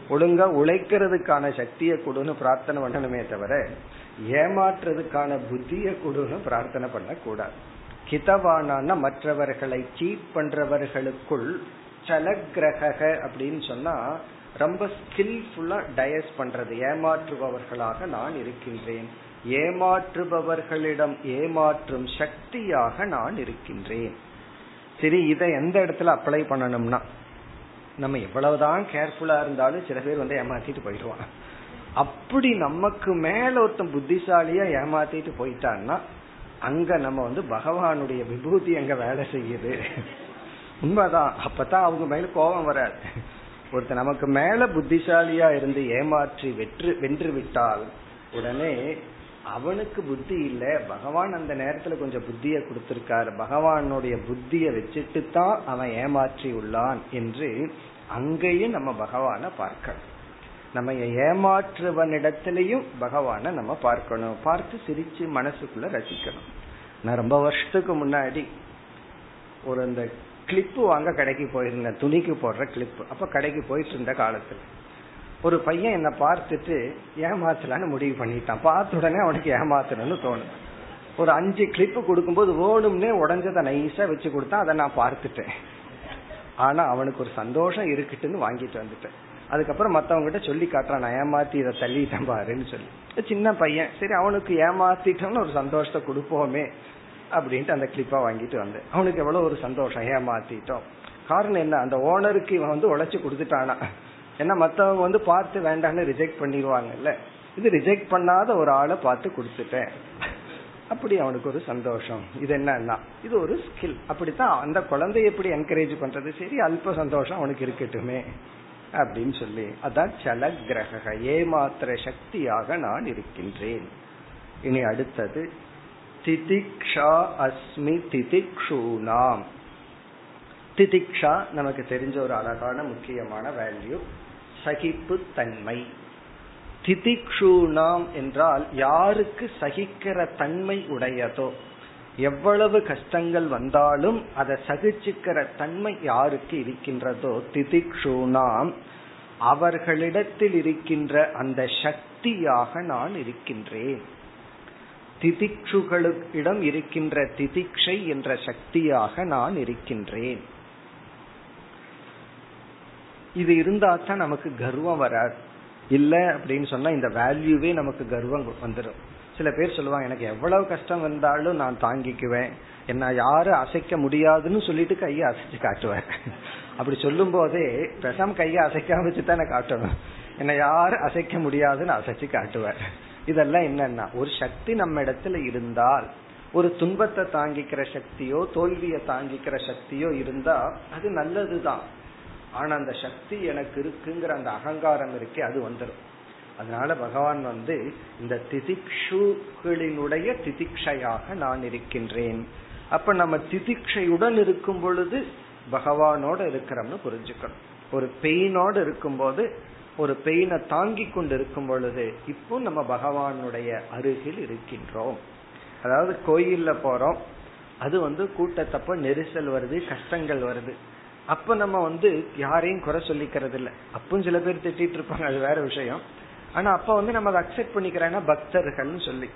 ஒழுங்கா உழைக்கிறதுக்கான சக்தியை கொடுன்னு பிரார்த்தனை பண்ணணுமே தவிர ஏமாற்றுறதுக்கான புத்திய கொடுன்னு பிரார்த்தனை பண்ணக்கூடாது. கிதவானான மற்றவர்களை சீட் பண்றவர்களுக்குள் சலக்கிரக அப்படின்னு சொன்னா ரொம்ப ஸ்கில்ஃபுல்லா டயஸ் பண்றது. ஏமாற்றுபவர்களாக நான் இருக்கின்றேன். ஏமாற்றுபவர்களிடம் ஏமாற்றும் சக்தியாக நான் இருக்கின்றேன். சரி இதை எந்த இடத்துல அப்ளை பண்ணணும்னா நம்ம எவ்வளவுதான் கேர்ஃபுல்லா இருந்தாலும் சில பேர் வந்து ஏமாத்திட்டு போயிடுவான் அப்படி நமக்கு மேல ஒருத்தன் புத்திசாலியா ஏமாத்திட்டு போயிட்டான்னா அங்க நம்ம வந்து பகவானுடைய விபூதி அங்க வேலை செய்யுது. உண்மைதான். அப்பதான் அவங்க மேல கோபம் வராது. ஒருத்தர் நமக்கு மேல புத்திசாலியா இருந்து ஏமாற்றி வெற்று வென்று விட்டால் உடனே அவனுக்கு புத்தி இல்ல. பகவான் அந்த நேரத்துல கொஞ்சம் புத்திய கொடுத்திருக்காரு. பகவானுடைய புத்திய வச்சுட்டு தான் அவன் ஏமாற்றி உள்ளான் என்று அங்கேயும் நம்ம பகவான பார்க்கணும். நம்ம ஏமாற்றுவனிடத்திலையும் பகவான நம்ம பார்க்கணும். பார்த்து சிரிச்சு மனசுக்குள்ள ரசிக்கணும். நான் ரொம்ப வருஷத்துக்கு முன்னாடி ஒரு அந்த கிளிப்பு வாங்க கடைக்கு போயிருந்தேன். துணிக்கு போடுற கிளிப்பு அப்ப கடைக்கு போயிட்டு இருந்த காலத்துல. ஒரு பையன் என்ன பார்த்துட்டு ஏமாத்தலான்னு முடிவு பண்ணிட்டான். பார்த்த உடனே அவனுக்கு ஏமாத்தணும்னு தோணும் ஒரு அஞ்சு கிளிப்பு கொடுக்கும்போது ஓடும்னே உடஞ்சதை நைஸா வச்சு கொடுத்தா அதை நான் பார்த்துட்டேன். ஆனா அவனுக்கு ஒரு சந்தோஷம் இருக்குட்டுன்னு வாங்கிட்டு வந்துட்டேன். அதுக்கப்புறம் மத்தவங்கிட்ட சொல்லி காட்டுறான் நான் ஏமாத்தி இதை தள்ளிட்டேன் பாருன்னு சொல்லி. சின்ன பையன் சரி அவனுக்கு ஏமாத்திட்டோம்னு ஒரு சந்தோஷத்தை கொடுப்போமே அப்படின்ட்டு அந்த கிளிப்பா வாங்கிட்டு வந்தேன். அவனுக்கு எவ்வளவு ஒரு சந்தோஷம் ஏமாத்திட்டோம். காரணம் என்ன? அந்த ஓனருக்கு இவன் வந்து உழைச்சு கொடுத்துட்டானா? ஏன்னா மத்தவங்க வந்து பார்த்து வேண்டாம்னு ரிஜெக்ட் பண்ணிடுவாங்கல்ல. இது ரிஜெக்ட் பண்ணாத ஒரு ஆளை பார்த்து கொடுத்துட்டேன். அப்படி அவனுக்கு ஒரு சந்தோஷம். இது என்னன்னா இது ஒரு ஸ்கில் அப்படித்தான் அந்த குழந்தைய எப்படி என்கரேஜ் பண்றது? சரி அல்ப சந்தோஷம் அவனுக்கு இருக்கட்டுமே. அப்படின்னு சொல்லி அதான் சல கிரக ஏமாத்திர சக்தியாக நான் இருக்கின்றேன். இனி அடுத்தது திதிக்ஷா அஸ்மி திதிக்ஷூனாம். திதிக்ஷா நமக்கு தெரிஞ்ச ஒரு அழகான முக்கியமான வேல்யூ சகிப்பு தன்மை. திதிக்ஷூனாம் என்றால் யாருக்கு சகிக்கிற தன்மை உடையதோ? எவ்வளவு கஷ்டங்கள் வந்தாலும் அதை சகிச்சுக்கிற தன்மை யாருக்கு இருக்கின்றதோ திதிக்ஷூனாம் அவர்களிடத்தில் இருக்கின்ற அந்த சக்தியாக நான் இருக்கின்றேன். திதிக்ஷுகளிடம் இருக்கின்ற திதிக்ஷை என்ற சக்தியாக நான் இருக்கின்றேன். இது இருந்தா தான் நமக்கு கர்வம் வராது. இல்ல அப்படின்னு சொன்னா இந்த வேல்யூவே நமக்கு கர்வம் வந்துடும் சில பேர் சொல்லுவாங்க எனக்கு எவ்வளவு கஷ்டம் வந்தாலும் நான் தாங்கிக்குவேன். என்ன யாரும் அசைக்க முடியாதுன்னு சொல்லிட்டு கையை அசைச்சு காட்டுவேன். <laughs> அப்படி சொல்லும் போதே பெசாம கையை அசைக்காம வச்சு நான் காட்டணும். என்ன யாரும் அசைக்க முடியாதுன்னு அசைச்சு காட்டுவேன். இதெல்லாம் என்னன்னா ஒரு சக்தி நம்ம இடத்துல இருந்தால் ஒரு துன்பத்தை தாங்கிக்கிற சக்தியோ தோல்வியை தாங்கிக்கிற சக்தியோ இருந்தா அது நல்லதுதான். ஆனா அந்த சக்தி எனக்கு இருக்குங்கிற அந்த அகங்காரம் இருக்கே அது வந்துடும் அதனால பகவான் வந்து இந்த திதிக்ஷுகளினுடைய திதிக்ஷையாக நான் இருக்கின்றேன். அப்ப நம்ம திதிக்ஷையுடன் இருக்கும் பொழுது பகவானோட இருக்கிறோம்னு புரிஞ்சுக்கணும். ஒரு பெயினோடு இருக்கும்போது ஒரு பெயினை தாங்கி கொண்டு இருக்கும் பொழுது இப்போ நம்ம பகவானுடைய அருகில் இருக்கின்றோம். அதாவது கோயில்ல போறோம். அது வந்து கூட்டத்தப்ப நெரிசல் வருது கஷ்டங்கள் வருது. அப்ப நம்ம வந்து யாரையும் குறை சொல்லிக்கிறது இல்லை அப்பவும் சில பேர் திட்டிட்டு இருப்பாங்க அது வேற விஷயம். ஆனா அப்ப வந்து நம்ம அதை அக்செப்ட் பண்ணிக்கிறேன்னா பக்தர்கள்னு சொல்லி.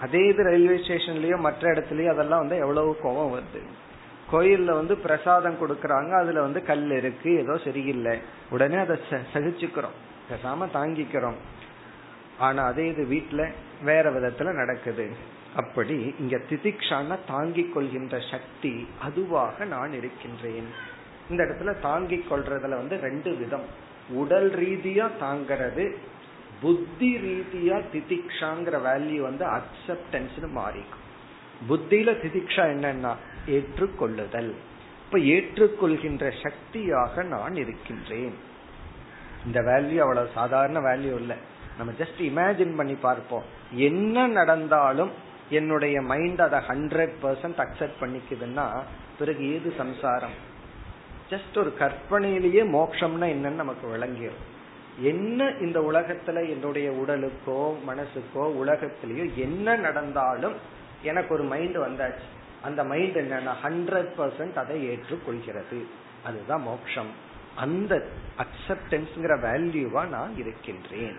அதே இது ரயில்வே ஸ்டேஷன்லயோ மற்ற இடத்துலயோ அதெல்லாம் வந்து எவ்வளவு கோபம் வருது. கோயில்ல வந்து பிரசாதம் கொடுக்கறாங்க அதுல வந்து கல் இருக்கு ஏதோ சரியில்லை. உடனே அதை சகிச்சுக்கிறோம். பேசாம தாங்கிக்கிறோம். ஆனா அதே இது வீட்டுல வேற விதத்துல நடக்குது. அப்படி இங்க திதிக்ஷான தாங்கிக் கொள்கின்ற சக்தி அதுவாக நான் இருக்கின்றேன். இந்த இடத்துல தாங்கிக் கொள்றதுல வந்து ரெண்டு விதம். உடல் ரீதியா தாங்கிறது புத்தி ரீதியா திதிக்ஷாங்கிற வேல்யூ வந்து அக்செப்டன்ஸ் மாறிக்கும். புத்தியில திதிக்ஷா என்னன்னா ஏற்றுக்கொள்ளுதல். இப்ப ஏற்றுக்கொள்கின்ற சக்தியாக நான் இருக்கின்றேன். இந்த வேல்யூ அவ்வளவு சாதாரண வேல்யூ இல்ல. நம்ம ஜஸ்ட் இமேஜின் பண்ணி பார்ப்போம். என்ன நடந்தாலும் என்னுடைய மைண்ட் அதை ஹண்ட்ரட் பர்சன்ட் அக்செப்ட் பண்ணிக்குதுன்னா பிறகு ஏது சம்சாரம்? ஜஸ்ட் ஒரு கற்பனையிலேயே மோட்சம்னா என்னன்னு நமக்கு விளங்கிடும் என்ன இந்த உலகத்துல என்னுடைய உடலுக்கோ மனசுக்கோ உலகத்திலயோ என்ன நடந்தாலும் எனக்கு ஒரு மைண்ட் வந்தாச்சு. அந்த மைண்ட் என்னன்னா ஹண்ட்ரட் பர்சன்ட் அதை ஏற்றுக்கொள்கிறது. அதுதான் மோக்ஷம் அந்த அக்செப்டன்ஸ்ங்கிற வேல்யூவா நான் இருக்கின்றேன்.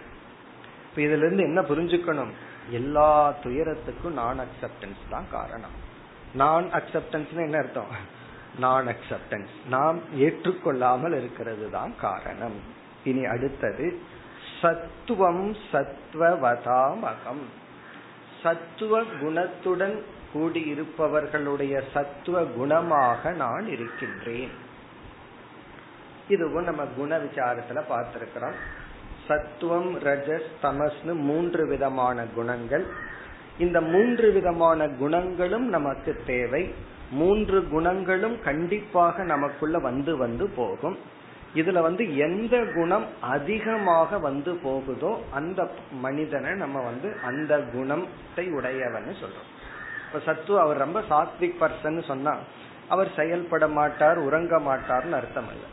இப்ப இதுல இருந்து என்ன புரிஞ்சுக்கணும்? எல்லா துயரத்துக்கும் நான் அக்செப்டன்ஸ் தான் காரணம். நான் அக்செப்டன்ஸ் என்ன அர்த்தம்? நான் அக்செப்டன்ஸ் நாம் ஏற்றுக்கொள்ளாமல் இருக்கிறது தான் காரணம். இனி அடுத்தது சத்துவம் சத்வவதாமகம். சத்துவ குணத்துடன் கூடியிருப்பவர்களுடைய சத்துவ குணமாக நான் இருக்கின்றேன். இதுவும் நம்ம குண விசாரத்துல பார்த்திருக்கிறோம். சத்துவம் ரஜஸ் தமஸ்னு மூன்று விதமான குணங்கள். இந்த மூன்று விதமான குணங்களும் நமக்கு தேவை. மூன்று குணங்களும் கண்டிப்பாக நமக்குள்ள வந்து வந்து போகும். இதுல வந்து எந்த குணம் அதிகமாக வந்து போகுதோ அந்த மனிதனை நம்ம வந்து அந்த குணத்தை உடையவன்னு சொல்றோம். இப்ப சத்து அவர் ரொம்ப சாத்விக் பர்சன் சொன்னா அவர் செயல்பட மாட்டார் உறங்க மாட்டார்னு அர்த்தம் அல்ல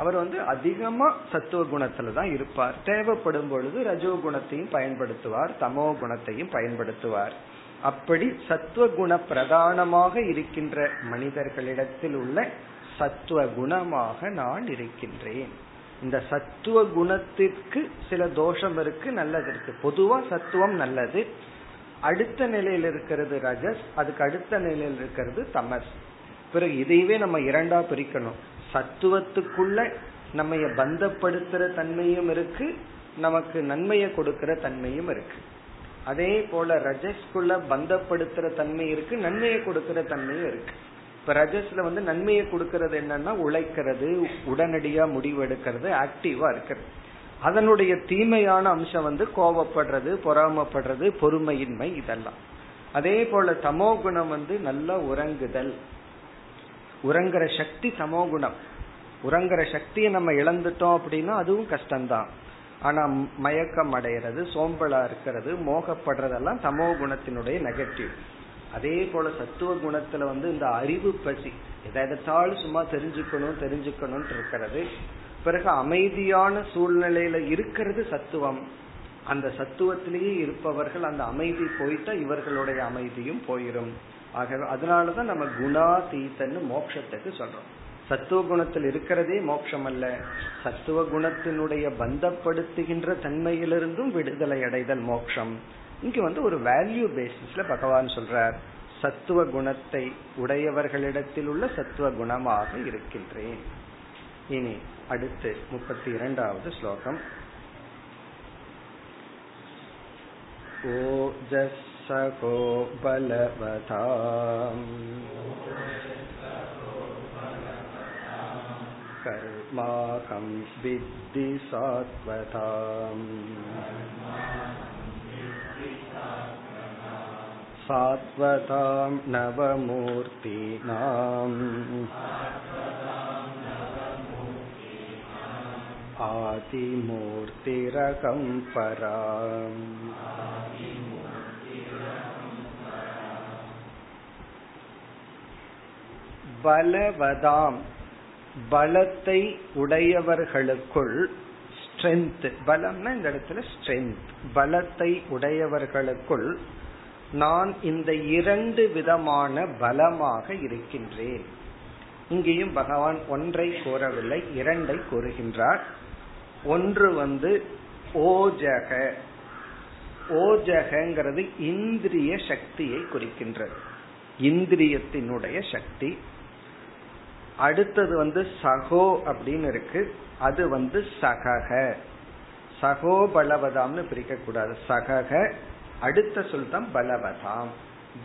அவர் வந்து அதிகமா சத்துவ குணத்துல தான் இருப்பார். தேவைப்படும் பொழுது ரஜோ குணத்தையும் பயன்படுத்துவார் தமோ குணத்தையும் பயன்படுத்துவார். அப்படி சத்துவ குண பிரதானமாக இருக்கின்ற மனிதர்களிடத்தில் உள்ள சத்துவ குணமாக நான் இருக்கின்றேன். இந்த சத்துவ குணத்திற்கு சில தோஷம் இருக்கு நல்லது இருக்கு. பொதுவா சத்துவம் நல்லது. அடுத்த நிலையில் இருக்கிறது ரஜஸ் அதுக்கு அடுத்த நிலையில் இருக்கிறது தமஸ். பிறகு இதையவே நம்ம இரண்டா பிரிக்கணும். சத்துவத்துக்குள்ள நம்ம பந்தப்படுத்துற தன்மையும் இருக்கு நமக்கு நன்மையை கொடுக்கிற தன்மையும் இருக்கு. அதே போல ரஜஸ்குள்ள பந்தப்படுத்துற தன்மை இருக்கு நன்மையை கொடுக்கிற தன்மையும் இருக்கு. இப்ப ரஜஸ்ல வந்து நன்மையை கொடுக்கறது என்னன்னா உழைக்கிறது உடனடியா முடிவெடுக்கிறது ஆக்டிவா இருக்கிறது. அதனுடைய தீமையான அம்சம் வந்து கோபப்படுறது பொறாமப்படுறது பொறுமையின்மை இதெல்லாம். அதே போல தமோ குணம் வந்து நல்லா உறங்குதல். உறங்குற சக்தி தமோ குணம். உறங்குற சக்தியை நம்ம இழந்துட்டோம் அப்படின்னா அதுவும் கஷ்டம்தான். ஆனா மயக்கம் அடைகிறது சோம்பலா இருக்கிறது மோகப்படுறதெல்லாம் தமோ குணத்தினுடைய நெகட்டிவ் அதே போல சத்துவ குணத்துல வந்து இந்த அறிவு பசி எதை எடுத்தாலும் சும்மா தெரிஞ்சுக்கணும் தெரிஞ்சுக்கணும் இருக்கிறது. பிறகு அமைதியான சூழ்நிலையில இருக்கிறது சத்துவம். அந்த சத்துவத்திலேயே இருப்பவர்கள் அந்த அமைதி போயிட்டா இவர்களுடைய அமைதியும் போயிரும். ஆகவே அதனாலதான் நம்ம குணா தீத்தன்னு மோட்சத்துக்கு சொல்றோம். சத்துவ குணத்தில் இருக்கிறதே மோட்சம் அல்ல சத்துவ குணத்தினுடைய பந்தப்படுத்துகின்ற தன்மையிலிருந்தும் விடுதலை அடைதல் மோட்சம். இங்க வந்து ஒரு வேல்யூ பேசிஸ்ல பகவான் சொல்றார் சத்துவ குணத்தை உடையவர்களிடத்தில் உள்ள சத்துவ குணமாக இருக்கின்றேன். இனி அடுத்து முப்பத்தி இரண்டாவது ஸ்லோகம். ஓஜஸகோ பலவதாம் கர்மாகம் வித்தி சாத்வதாம் सात्वतां नवमूर्तीनाम् आदिमूर्तिरकं पराम् பலவதாம் பலத்தை உடையவர்களுக்குள் ஸ்ட்ரென்த் பலம்னா இந்த இடத்துல ஸ்ட்ரென்த் பலத்தை உடையவர்களுக்குள் நான் இந்த இரண்டு விதமான பலமாக இருக்கின்றேன். இங்கேயும் பகவான் ஒன்றை கூறவில்லை இரண்டை கூறுகின்றார். ஒன்று வந்து ஓஜக. ஓஜகங்கிறது இந்திரிய சக்தியை குறிக்கின்றது. இந்திரியத்தினுடைய சக்தி. அடுத்தது வந்து சகோ அப்படின்னு இருக்கு. அது வந்து சகக. சகோ பலவதாம்னு பிரிக்க கூடாது சகக. அடுத்த சொல் தான் பலவதாம்.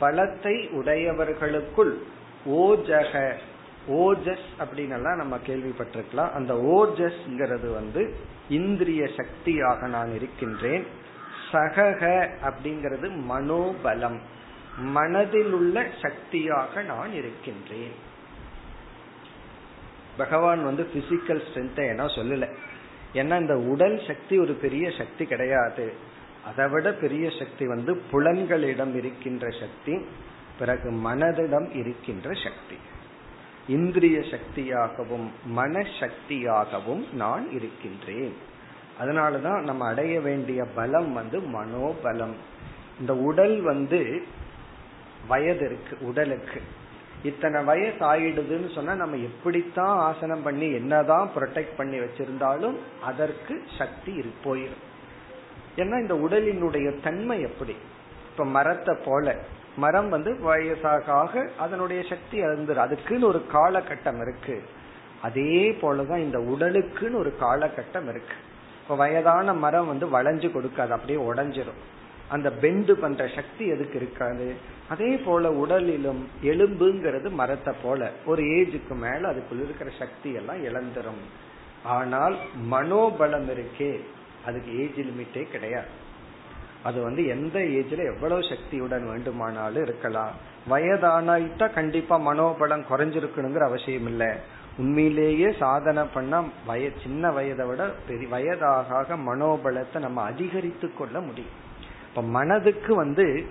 பலத்தை உடையவர்களுக்குள் ஓஜக. ஓஜஸ் அப்படின்னு நம்ம கேள்விப்பட்டிருக்கலாம். அந்த ஓஜஸ்ங்கிறது வந்து இந்திரிய சக்தியாக நான் இருக்கின்றேன். சகக அப்படிங்கிறது மனோபலம். மனதில் உள்ள சக்தியாக நான் இருக்கின்றேன். பகவான் வந்து பிசிக்கல் ஸ்ட்ரென்த்தை ஏன்னா சொல்லல. ஏன்னா இந்த உடல் சக்தி ஒரு பெரிய சக்தி கிடையாது. அதை விட பெரிய சக்தி வந்து புலன்களிடம் இருக்கின்ற சக்தி பிறகு மனதிடம் இருக்கின்ற சக்தி. இந்திரிய சக்தியாகவும் மனசக்தியாகவும் நான் இருக்கின்றேன். அதனாலதான் நம்ம அடைய வேண்டிய பலம் வந்து மனோபலம். இந்த உடல் வந்து வயது இருக்கு உடலுக்கு. இத்தனை வயசு ஆயிடுதுன்னு சொன்னா நம்ம எப்படித்தான் ஆசனம் பண்ணி என்னதான் ப்ரொடெக்ட் பண்ணி வச்சிருந்தாலும் அதற்கு சக்தி போயிடும் ஏன்னா இந்த உடலினுடைய தன்மை எப்படி? இப்ப மரத்தை போல. மரம் வந்து வயசாக ஆக அதனுடைய சக்தி அழுந்துரு அதுக்குன்னு ஒரு காலகட்டம் இருக்கு. அதே போலதான் இந்த உடலுக்குன்னு ஒரு காலகட்டம் இருக்கு. இப்ப வயதான மரம் வந்து வளைஞ்சு கொடுக்காது அப்படியே உடஞ்சிரும். அந்த பெண்டு பண்ற சக்தி எதுக்கு இருக்காது? அதே போல உடலிலும் எலும்புங்கிறது மரத்தை போல. ஒரு ஏஜுக்கு மேல அதுக்குள்ள இருக்கிற சக்தி எல்லாம் இழந்துரும். ஆனால் மனோபலம் இருக்கே. அதுக்கு ஏஜ் லிமிட்டே கிடையாது. அது வந்து எந்த ஏஜ்ல எவ்வளவு சக்தியுடன் வேண்டுமானாலும் இருக்கலாம். வயதானாயிட்டா கண்டிப்பா மனோபலம் குறைஞ்சிருக்கணுங்கிற அவசியம் இல்லை. உண்மையிலேயே சாதனை பண்ணா வய சின்ன வயதை விட பெரிய வயதாக மனோபலத்தை நம்ம அதிகரித்து கொள்ள முடியும். இப்ப மனதுக்கு வந்து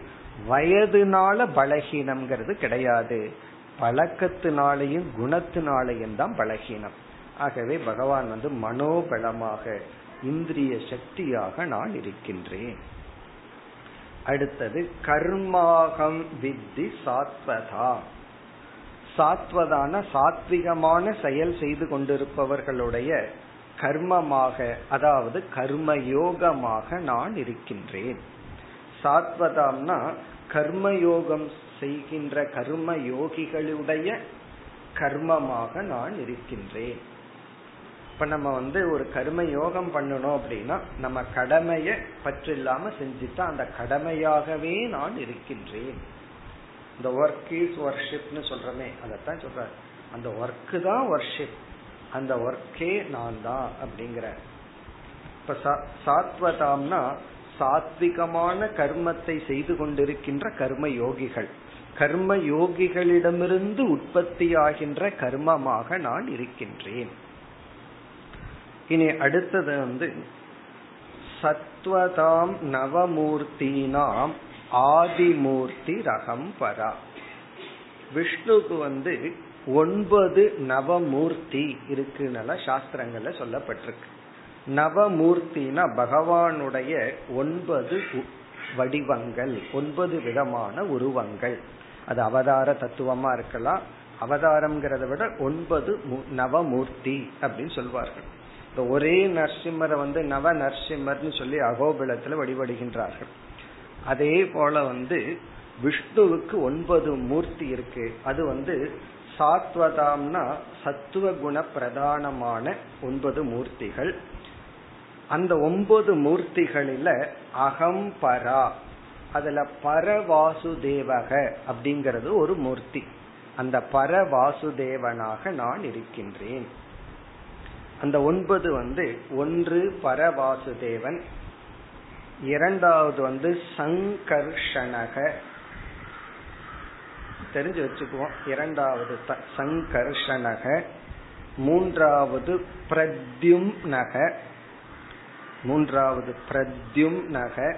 வயதுனால பலகீனம்ங்கிறது கிடையாது. பழக்கத்தினாலையும் குணத்தினாலையும் தான் பலகீனம். ஆகவே பகவான் வந்து மனோபலமாக இந்திரிய சக்தியாக நான் இருக்கின்றேன். அடுத்தது கர்மாகம் வித்தி சாத்வதா. சாத்வதான சாத்விகமான செயல் செய்து கொண்டிருப்பவர்களுடைய கர்மமாக அதாவது கர்மயோகமாக நான் இருக்கின்றேன். சாத்வதாம்னா கர்மயோகம் செய்கின்ற கர்ம யோகிகளுடைய கர்மமாக நான் இருக்கின்றேன். இப்ப நம்ம வந்து ஒரு கர்ம யோகம் பண்ணணும் அப்படின்னா நம்ம கடமைய பற்று இல்லாம செஞ்சுட்டா அந்த கடமையாகவே நான் இருக்கின்றேன். இந்த ஒர்க் இஸ் ஒர்ஷிப்னு சொல்றமே அதத்தான் சொல்ற அந்த ஒர்க்கு தான் ஒர்ஷிப் அந்த ஒர்க்கே நான் தான் அப்படிங்கிற. இப்ப சாத்வதாம்னா சாத்விகமான கர்மத்தை செய்து கொண்டிருக்கின்ற கர்ம யோகிகள். கர்ம யோகிகளிடமிருந்து உற்பத்தியாகின்ற கர்மமாக நான் இருக்கின்றேன். இனி அடுத்தது வந்து சத்வதாம் நவமூர்த்தினாம் ஆதிமூர்த்தி ரகம் பரா. விஷ்ணுக்கு வந்து ஒன்பது நவமூர்த்தி இருக்குன்னு சாஸ்திரங்கள்ல சொல்லப்பட்டிருக்கு. நவமூர்த்தினா பகவானுடைய ஒன்பது வடிவங்கள் ஒன்பது விதமான உருவங்கள். அது அவதார தத்துவமா இருக்கலாம். அவதாரம்ங்கிறத விட ஒன்பது நவமூர்த்தி அப்படின்னு சொல்வார்கள். இந்த ஒரே நரசிம்மரை வந்து நவ நரசிம்மர்னு சொல்லி அகோபிலத்துல வழிபடுகின்றார்கள். அதே போல வந்து விஷ்ணுவுக்கு ஒன்பது மூர்த்தி இருக்கு. அது வந்து சாத்வதாம்னா சத்துவ குண பிரதானமான ஒன்பது மூர்த்திகள். அந்த ஒன்பது மூர்த்திகளில அகம்பரா அதுல பரவாசுதேவக அப்படிங்கிறது ஒரு மூர்த்தி. அந்த பரவாசுதேவனாக நான் இருக்கின்றேன். அந்த ஒன்பது வந்து ஒன்று பரவாசுதேவன் இரண்டாவது வந்து சங்கர்ஷணக தெரிஞ்சு வச்சுக்குவோம் இரண்டாவது சங்கர்ஷணக மூன்றாவது பிரத்யும் நக மூன்றாவது பிரத்யும் நக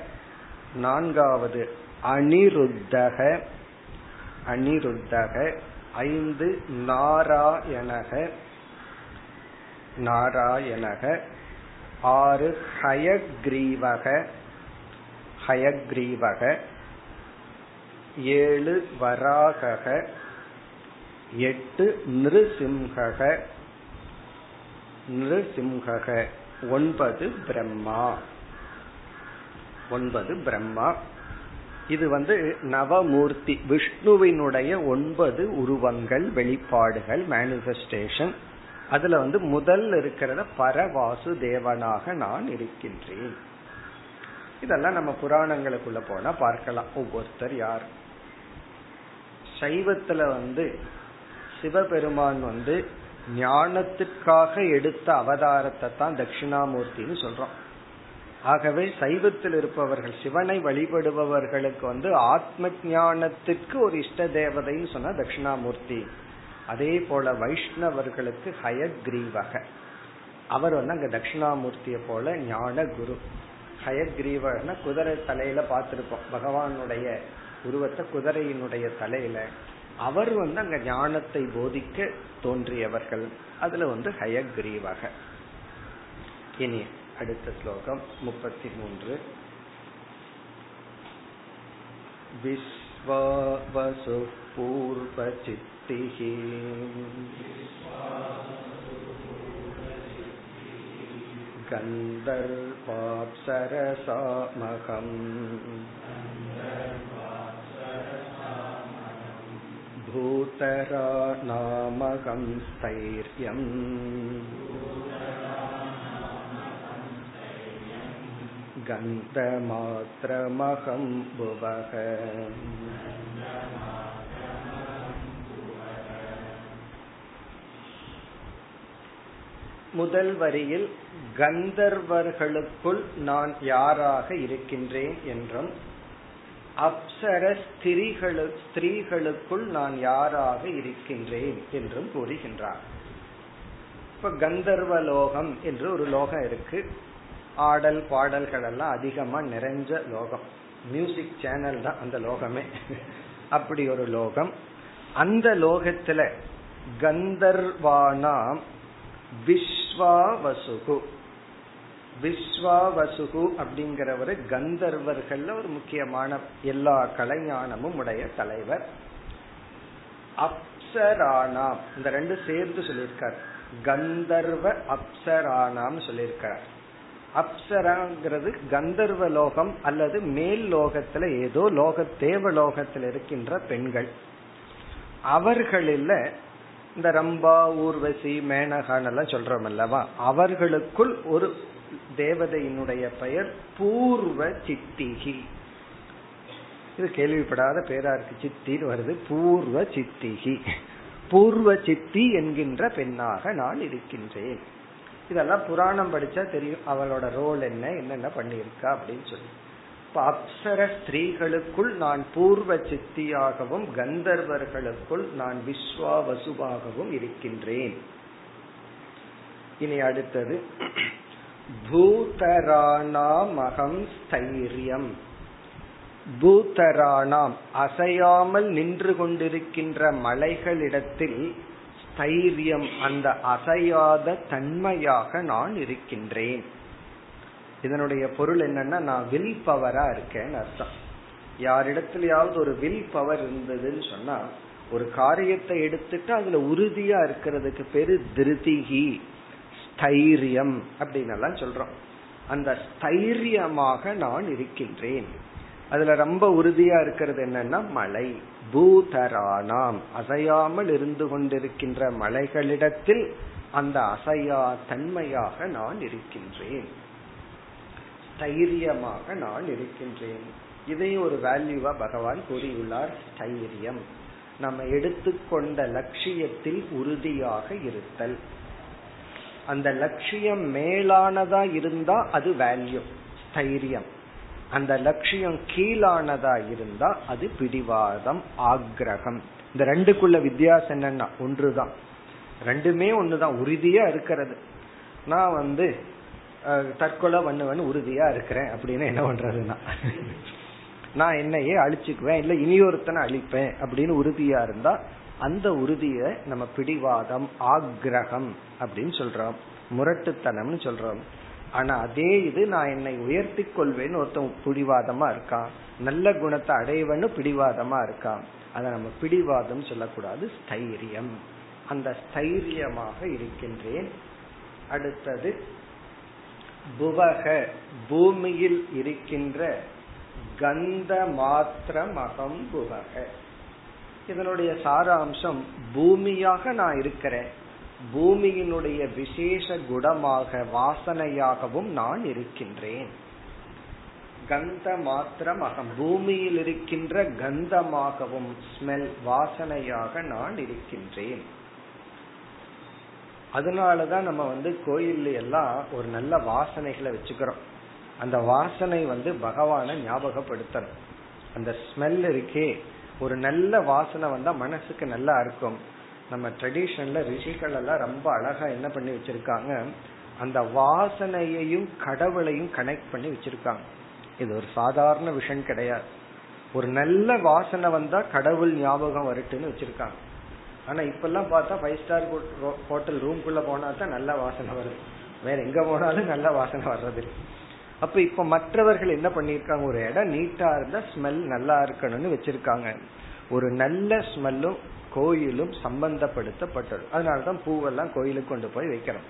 நான்காவது அனிருத்தக அனிருத்தக ஐந்து நாராயணக நாராயணக ஆறு ஹயக்ரீவக ஹயக்ரீவக ஏழு வராகக எட்டு நிருசிம்ஹக நிருசிம்ஹக. ஒன்பது பிரம்மா. ஒன்பது பிரம்மா. இது வந்து நவமூர்த்தி விஷ்ணுவினுடைய ஒன்பது உருவங்கள் வெளிப்பாடுகள் மேனிபெஸ்டேஷன் அதுல வந்து முதல் இருக்கிறத பரவாசு தேவனாக நான் இருக்கின்றேன். இதெல்லாம் நம்ம புராணங்களுக்குள்ள போனா பார்க்கலாம். ஒவ்வொருத்தர் யார்? சைவத்துல வந்து சிவபெருமான் வந்து ஞானத்துக்காக எடுத்த அவதாரத்தை தான் தட்சிணாமூர்த்தின்னு சொல்றோம். ஆகவே சைவத்தில் இருப்பவர்கள் சிவனை வழிபடுபவர்களுக்கு வந்து ஆத்ம ஞானத்திற்கு ஒரு இஷ்ட தேவதைன்னு சொன்னா தட்சிணாமூர்த்தி. அதே போல வைஷ்ணவர்களுக்கு ஹயக்ரீவக. அவர் வந்து அங்க தட்சிணாமூர்த்திய போல ஞான குரு. ஹயக்ரீவர்னா குதிரை தலையில பார்த்திருப்போம். பகவானுடைய உருவத்தை குதிரையினுடைய தலையில. அவர் வந்து அங்க ஞானத்தை போதிக்க தோன்றியவர்கள் அதுல வந்து ஹயக்ரீவக இனி அடுத்த ஸ்லோகம் முப்பத்தி மூன்று विश्वावसुः पूर्वचित्तिः गन्धर्वाप्सरसामहम् भूतरानामहं स्थैर्यम् गन्धमात्रमहं भुवः முதல் வரியில் கந்தர்வர்களுக்குள் நான் யாராக இருக்கின்றேன் என்றும் அப்சர ஸ்திரீகளுக்குள் நான் யாராக இருக்கின்றேன் என்றும் கூறுகின்றார். இப்ப கந்தர்வ லோகம் என்று ஒரு லோகம் இருக்கு. ஆடல் பாடல்கள் எல்லாம் அதிகமா நிறைஞ்ச லோகம். மியூசிக் சேனல் தான் அந்த லோகமே. அப்படி ஒரு லோகம். அந்த லோகத்துல கந்தர்வானாம் விஸ்வாவசுகு. விஸ்வாவசுகு அப்படிங்கிறவர் கந்தர்வர்கள்ல ஒரு முக்கியமான எல்லா கலைஞானமும் உடைய தலைவர். அப்சரானாம். இந்த ரெண்டு சேர்த்து சொல்லியிருக்கார். கந்தர்வ அப்சரானாம் சொல்லியிருக்கார். அப்சராங்கிறது கந்தர்வ லோகம் அல்லது மேல் லோகத்துல ஏதோ லோக தேவ லோகத்தில் இருக்கின்ற பெண்கள். அவர்களில் இந்த ரம்பா ஊர்வசி மேனகான் எல்லாம் சொல்றோம் அல்லவா? அவர்களுக்குள் ஒரு தேவதையினுடைய பெயர் பூர்வ சித்திகி. இது கேள்விப்படாத பேரா இருக்கு சித்தின்னு வருது. பூர்வ சித்திகி. பூர்வ சித்தி என்கின்ற பெண்ணாக நான் இருக்கின்றேன். இதெல்லாம் புராணம் படிச்சா தெரியும். அவளோட ரோல் என்ன என்னென்ன பண்ணியிருக்கா அப்படின்னு சொல்லி. இப்ப அப்சர ஸ்திரீகளுக்குள் நான் பூர்வ சித்தியாகவும் கந்தர்வர்களுக்குள் நான் விஸ்வாவசுவாகவும் இருக்கின்றேன். இனி அடுத்தது பூதராணாமகம் ஸ்தைரியம். பூதராணாம் அசையாமல் நின்று கொண்டிருக்கின்ற மலைகளிடத்தில் ஸ்தைரியம் அந்த அசையாத தன்மையாக நான் இருக்கின்றேன். இதனுடைய பொருள் என்னன்னா நான் வில் பவரா இருக்கேன்னு அர்த்தம். யாரிடத்திலேயாவது ஒரு வில் பவர் இருந்ததுன்னு சொன்னா ஒரு காரியத்தை எடுத்துட்டு அதுல உறுதியா இருக்கிறதுக்கு பேரு திருதிகி ஸ்தைரியம் அப்படின்னு எல்லாம் சொல்றோம். அந்த ஸ்தைரியமாக நான் இருக்கின்றேன். அதுல ரொம்ப உறுதியா இருக்கிறது என்னன்னா மலை. பூதராணாம். அசையாமல் இருந்து கொண்டிருக்கின்ற மலைகளிடத்தில் அந்த அசையா தன்மையாக நான் இருக்கின்றேன். தைரியமாக நான் இருக்கின்றேன். இதையும் ஒரு வேல்யூவா பகவான் கூறியுள்ளார் தைரியம். நம்ம எடுத்துக்கொண்ட லட்சியத்தில் உறுதியாக இருத்தல். அந்த லட்சியம் மேலானதா இருந்தா அது வேல்யூ தைரியம். அந்த லட்சியம் கீழானதா இருந்தா அது பிடிவாதம் ஆக்ரகம் இந்த ரெண்டுக்குள்ள வித்தியாசம் என்னன்னா ஒன்றுதான். ரெண்டுமே ஒண்ணுதான் உறுதியா இருக்கிறது. நான் வந்து தற்கொலை பண்ணுவேன்னு உறுதியா இருக்கிறேன் அப்படின்னு என்ன பண்றதுன்னா நான் என்னையே அழிச்சுக்குவேன் இல்ல இனியொருத்தனை அழிப்பேன் அப்படின்னு உறுதியா இருந்தா அந்த உறுதியை நம்ம பிடிவாதம் ஆக்ரகம் அப்படின்னு சொல்றோம். முரட்டுத்தனம்னு சொல்றோம். ஆனா அதே இது நான் என்னை உயர்த்தி கொள்வேன்னு ஒருத்தன் பிடிவாதமா இருக்கான். நல்ல குணத்தை அடைவன்னு பிடிவாதமா இருக்கான். அதை நம்ம பிடிவாதம் சொல்லக்கூடாது ஸ்தைரியம். அந்த ஸ்தைரியமாக இருக்கின்றேன். அடுத்தது புவக பூமியில் இருக்கின்ற கந்த மாத்திரம் அகம் புவக. இதனுடைய சாராம்சம் பூமியாக நான் இருக்கிறேன். பூமியினுடைய விசேஷ குணமாக வாசனையாகவும் நான் இருக்கின்றேன். கந்த மாத்திரம் அகம் பூமியில் இருக்கின்ற கந்தமாகவும் ஸ்மெல் வாசனையாக நான் இருக்கின்றேன். அதனாலதான் நம்ம வந்து கோயில் எல்லாம் ஒரு நல்ல வாசனைகளை வச்சுக்கிறோம். அந்த வாசனை வந்து பகவான ஞாபகப்படுத்தணும். அந்த ஸ்மெல் இருக்கே ஒரு நல்ல வாசனை வந்தா மனசுக்கு நல்லா இருக்கும் நம்ம ட்ரெடிஷன்ல ரிஷிகள் எல்லாம் ரொம்ப அழகா என்ன பண்ணி வச்சிருக்காங்க? அந்த வாசனையையும் கடவுளையும் கனெக்ட் பண்ணி வச்சிருக்காங்க. இது ஒரு சாதாரண விஷயம் கிடையாது. ஒரு நல்ல வாசனை வந்தா கடவுள் ஞாபகம் வருட்டுன்னு வச்சிருக்காங்க. ஆனா இப்பெல்லாம் பார்த்தா ஃபைவ் ஸ்டார் ஹோட்டல் ரூம்குள்ள போனா தான் நல்ல வாசனை வருது. வேற எங்க போனாலும் நல்ல வாசனை வர்றது அப்ப இப்ப மற்றவர்கள் என்ன பண்ணிருக்காங்க ஒரு இடம் நீட்டா இருந்தா ஸ்மெல் நல்லா இருக்கணும்னு வச்சிருக்காங்க. ஒரு நல்ல ஸ்மெல்லும் கோயிலும் சம்பந்தப்படுத்தப்பட்டது. அதனாலதான் பூவெல்லாம் கோயிலுக்கு கொண்டு போய் வைக்கிறோம்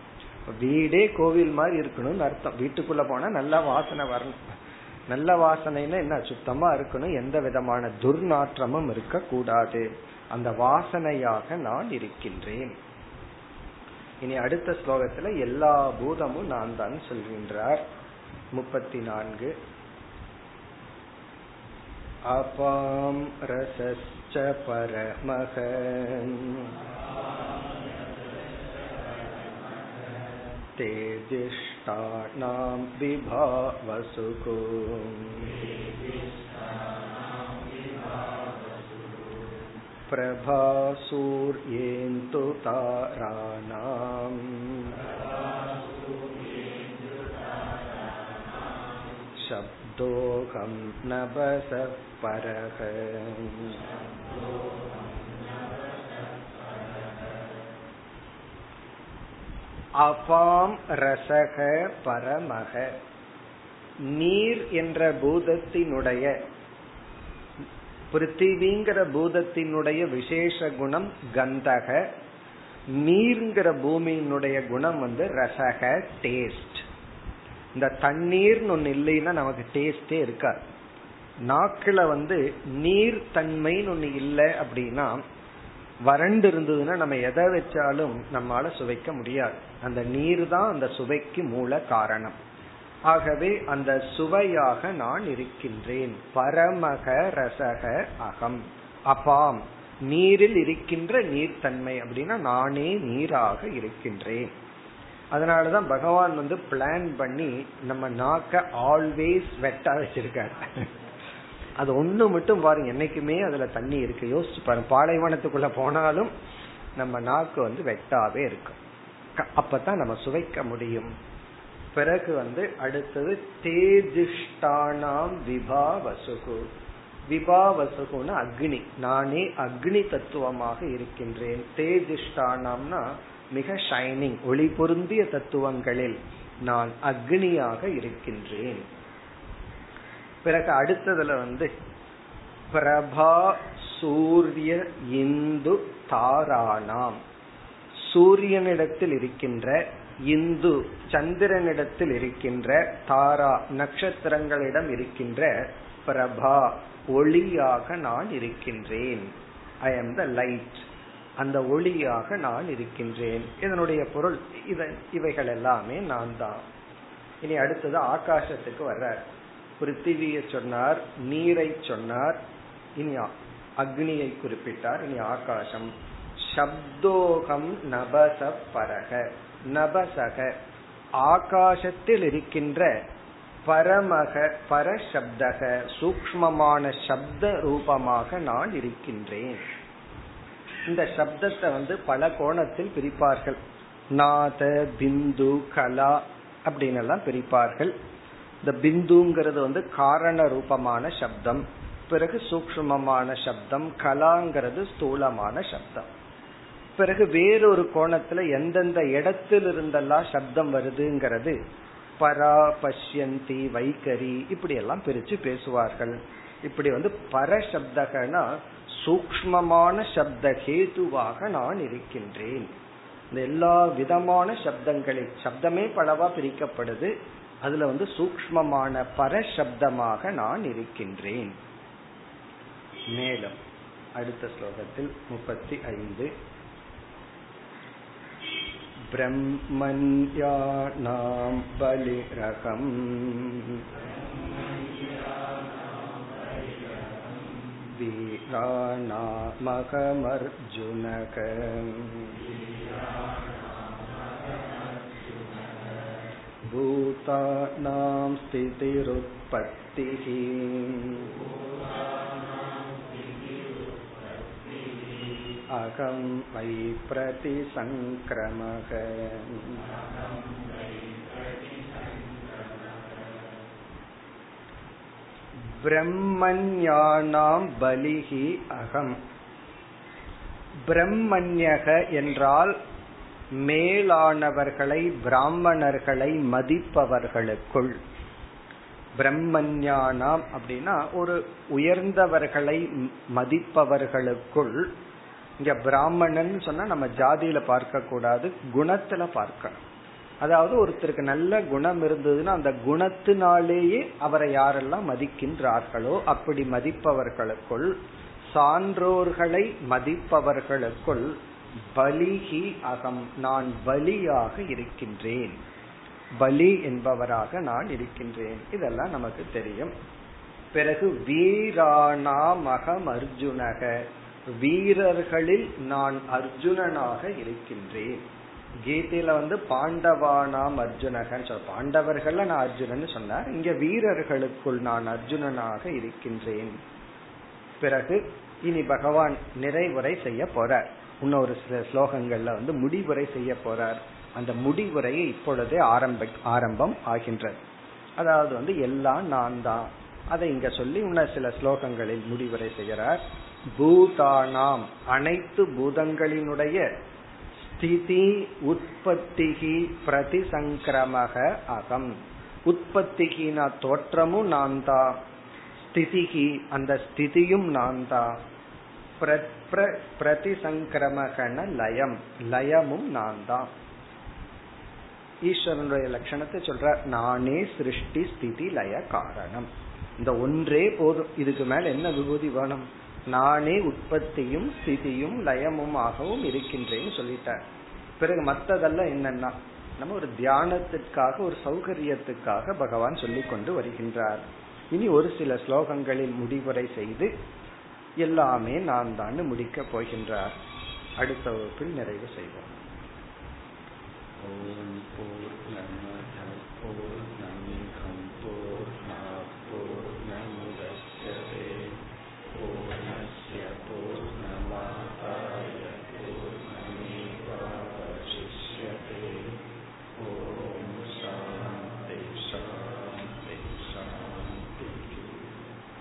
வீடே கோவில் மாதிரி இருக்கணும்னு அர்த்தம். வீட்டுக்குள்ள போனா நல்ல வாசனை வரணும். நல்ல வாசனைன்னா என்ன? சுத்தமா இருக்கணும். எந்த விதமான துர்நாற்றமும் இருக்க கூடாது அந்த வாசனையாக நான் இருக்கின்றேன். இனி அடுத்த ஸ்லோகத்துல எல்லா பூதமும் நான் தான் சொல்கின்றார். முப்பத்தி நான்கு அபாம் ரசஸ்ச பரமக तेजिष्टानां विभावसुको प्रभासूर्येन्तु ताराणाम् शब्दोऽहं नभसः परः அபாம் ரசக பரமக நீர் என்ற பூதத்தினுடைய பிருத்திவிங்கிற பூதத்தினுடைய விசேஷ குணம் கந்தக நீர்ங்கிற பூமியினுடைய குணம் வந்து ரசக டேஸ்ட் இந்த தண்ணீர்னு ஒன்று இல்லைன்னா நமக்கு டேஸ்டே இருக்காது. நாக்குல வந்து நீர் தன்மைன்னு ஒண்ணு இல்லை அப்படின்னா வறண்டு இருந்ததுன்னா நம்ம எதை வச்சாலும் நம்மால சுவைக்க முடியாது. அந்த நீர் தான் அந்த சுவைக்கு மூல காரணம். ஆகவே அந்த சுவையாக நான் இருக்கின்றேன். பரமக ரசக அகம். அபாம். நீரில் இருக்கின்ற நீர்த்தன்மை அப்படின்னா நானே நீராக இருக்கின்றேன். அதனாலதான் பகவான் வந்து பிளான் பண்ணி நம்ம நாக்க ஆல்வேஸ் வெட்டா வச்சிருக்காரு. அது ஒண்ணு மட்டும் பாருங்க என்னைக்குமே அதுல தண்ணி இருக்கு. யோசிச்சு பாருங்க பாலைவனத்துக்குள்ள போனாலும் நம்ம நாக்கு வந்து வெட்டாவே இருக்கும். அப்பதான் நம்ம சுவைக்க முடியும். பிறகு வந்து அடுத்தது தேஜிஷ்டானாம் விபாவசுகு. விபாவசுகுன்னு அக்னி. நானே அக்னி தத்துவமாக இருக்கின்றேன். தேஜிஷ்டானாம்னா மிக ஷைனிங் ஒளி பொருந்திய தத்துவங்களில் நான் அக்னியாக இருக்கின்றேன். பிறகு அடுத்ததுல வந்து பிரபா சூரிய இந்து தாராணாம் சூரியனிடத்தில் இருக்கின்ற இந்து சந்திரனிடத்தில் இருக்கின்ற தாரா நட்சத்திரங்களிடம் இருக்கின்ற பிரபா ஒளியாக நான் இருக்கின்றேன். ஐ எம் த லைட் அந்த ஒளியாக நான் இருக்கின்றேன். இதனுடைய பொருள் இவைகள் எல்லாமே நான் தான் இனி அடுத்தது ஆகாசத்துக்கு வர்றார். பிருத்திவியை சொன்னார் நீரை சொன்னார் இனி அக்னியை குறிப்பிட்டார் இனி ஆகாசம். சப்தோகம் நபச பரக. நபசக ஆகாசத்தில் இருக்கின்ற பரமக பரசப்தக சூக்மமான சப்த ரூபமாக நான் இருக்கின்றேன். இந்த சப்தத்தை வந்து பல கோணத்தில் பிரிப்பார்கள். நாத பிந்து கலா அப்படின்னு எல்லாம் பிரிப்பார்கள். இந்த பிந்துங்கிறது வந்து காரண ரூபமான சப்தம். பிறகு சூக்மமான சப்தம் கலாங்கிறது ஸ்தூலமான சப்தம். பிறகு வேறொரு கோணத்துல எந்தெந்த இடத்தில் இருந்தெல்லாம் சப்தம் வருதுங்கிறது பரா பஷ்யந்தி வைகரி இப்படி எல்லாம் பிரிச்சு பேசுவார்கள். இப்படி வந்து பரசப்தகனா சூக்மமான சப்த கேதுவாக நான் இருக்கின்றேன் இந்த எல்லா விதமான சப்தங்களில் சப்தமே பலவா பிரிக்கப்படுது அதுல வந்து சூக்மமான பரசப்தமாக நான் இருக்கின்றேன் மேலும் அடுத்த ஸ்லோகத்தில் முப்பத்தி ஐந்து ब्रह्मण्यानां बलिरहम् वीराणामहमर्जुनक भूतानां स्थितिरुत्पत्तिः अहं वै प्रतिसङ्क्रमः பிரம்மஞானாம் பலிகி அகம். பிரம்மண்யக என்றால் மேலானவர்களை பிராமணர்களை மதிப்பவர்களுக்குள். பிரம்மஞானாம் அப்படின்னா ஒரு உயர்ந்தவர்களை மதிப்பவர்களுக்குள். இங்க பிராமணன் சொன்னா நம்ம ஜாதியில பார்க்க கூடாது குணத்துல பார்க்கணும். அதாவது ஒருத்தருக்கு நல்ல குணம் இருந்ததுன்னா அந்த குணத்தினாலேயே அவரை யாரெல்லாம் மதிக்கின்றார்களோ அப்படி மதிப்பவர்களுக்குள் சான்றோர்களை மதிப்பவர்களுக்குள் பலிகி அகம் நான் பலியாக இருக்கின்றேன். பலி என்பவராக நான் இருக்கின்றேன். இதெல்லாம் நமக்கு தெரியும். பிறகு வீராணாமகம் அர்ஜுனக. வீரர்களில் நான் அர்ஜுனனாக இருக்கின்றேன். கீதையில வந்து பாண்டவானாம் அர்ஜுனகன்னு சொல் பாண்டவர்கள் நான் அர்ஜுனன் சொன்னார். இங்க வீரர்களுக்குள் நான் அர்ஜுனனாக இருக்கின்றேன். பிறகு இனி பகவான் நிறைவுரை செய்ய போறார். இன்னொரு சில ஸ்லோகங்கள்ல வந்து முடிவுரை செய்ய போறார். அந்த முடிவுரையை இப்பொழுதே ஆரம்ப ஆரம்பம் ஆகின்றது. அதாவது வந்து எல்லாம் நான் தான். அதை இங்க சொல்லி இன்னும் சில ஸ்லோகங்களில் முடிவுரை செய்கிறார். பூதானாம் அனைத்து பூதங்களினுடைய ஸ்திதி உற்பத்திகி பிரதிசங்கிரமக அகம். உற்பத்திகினா தோற்றமும் நான் தான் ஸ்திதிகி அந்த ஸ்திதியும் நான் தான் பிரதிசங்கிரமகன லயம். லயமும் நான் தான் ஈஸ்வரனுடைய லட்சணத்தை சொல்ற நானே சிருஷ்டி ஸ்திதி லய காரணம். இந்த ஒன்றே போதும். இதுக்கு மேல என்ன விபூதி வேணும்? நானே உற்பத்தியும் ஸ்திதியும் லயமுமாகவும் இருக்கின்றேன்னு சொல்லிட்டார். பிறகு மத்ததெல்லாம் என்னன்னா நம்ம ஒரு தியானத்திற்காக ஒரு சௌகரியத்துக்காக பகவான் சொல்லி கொண்டு வருகின்றார். இனி ஒரு சில ஸ்லோகங்களில் முடிவுரை செய்து எல்லாமே நான் தான் முடிக்க போகின்றார். அடுத்த வகுப்பில் நிறைவு செய்வோம். ஓம் போர்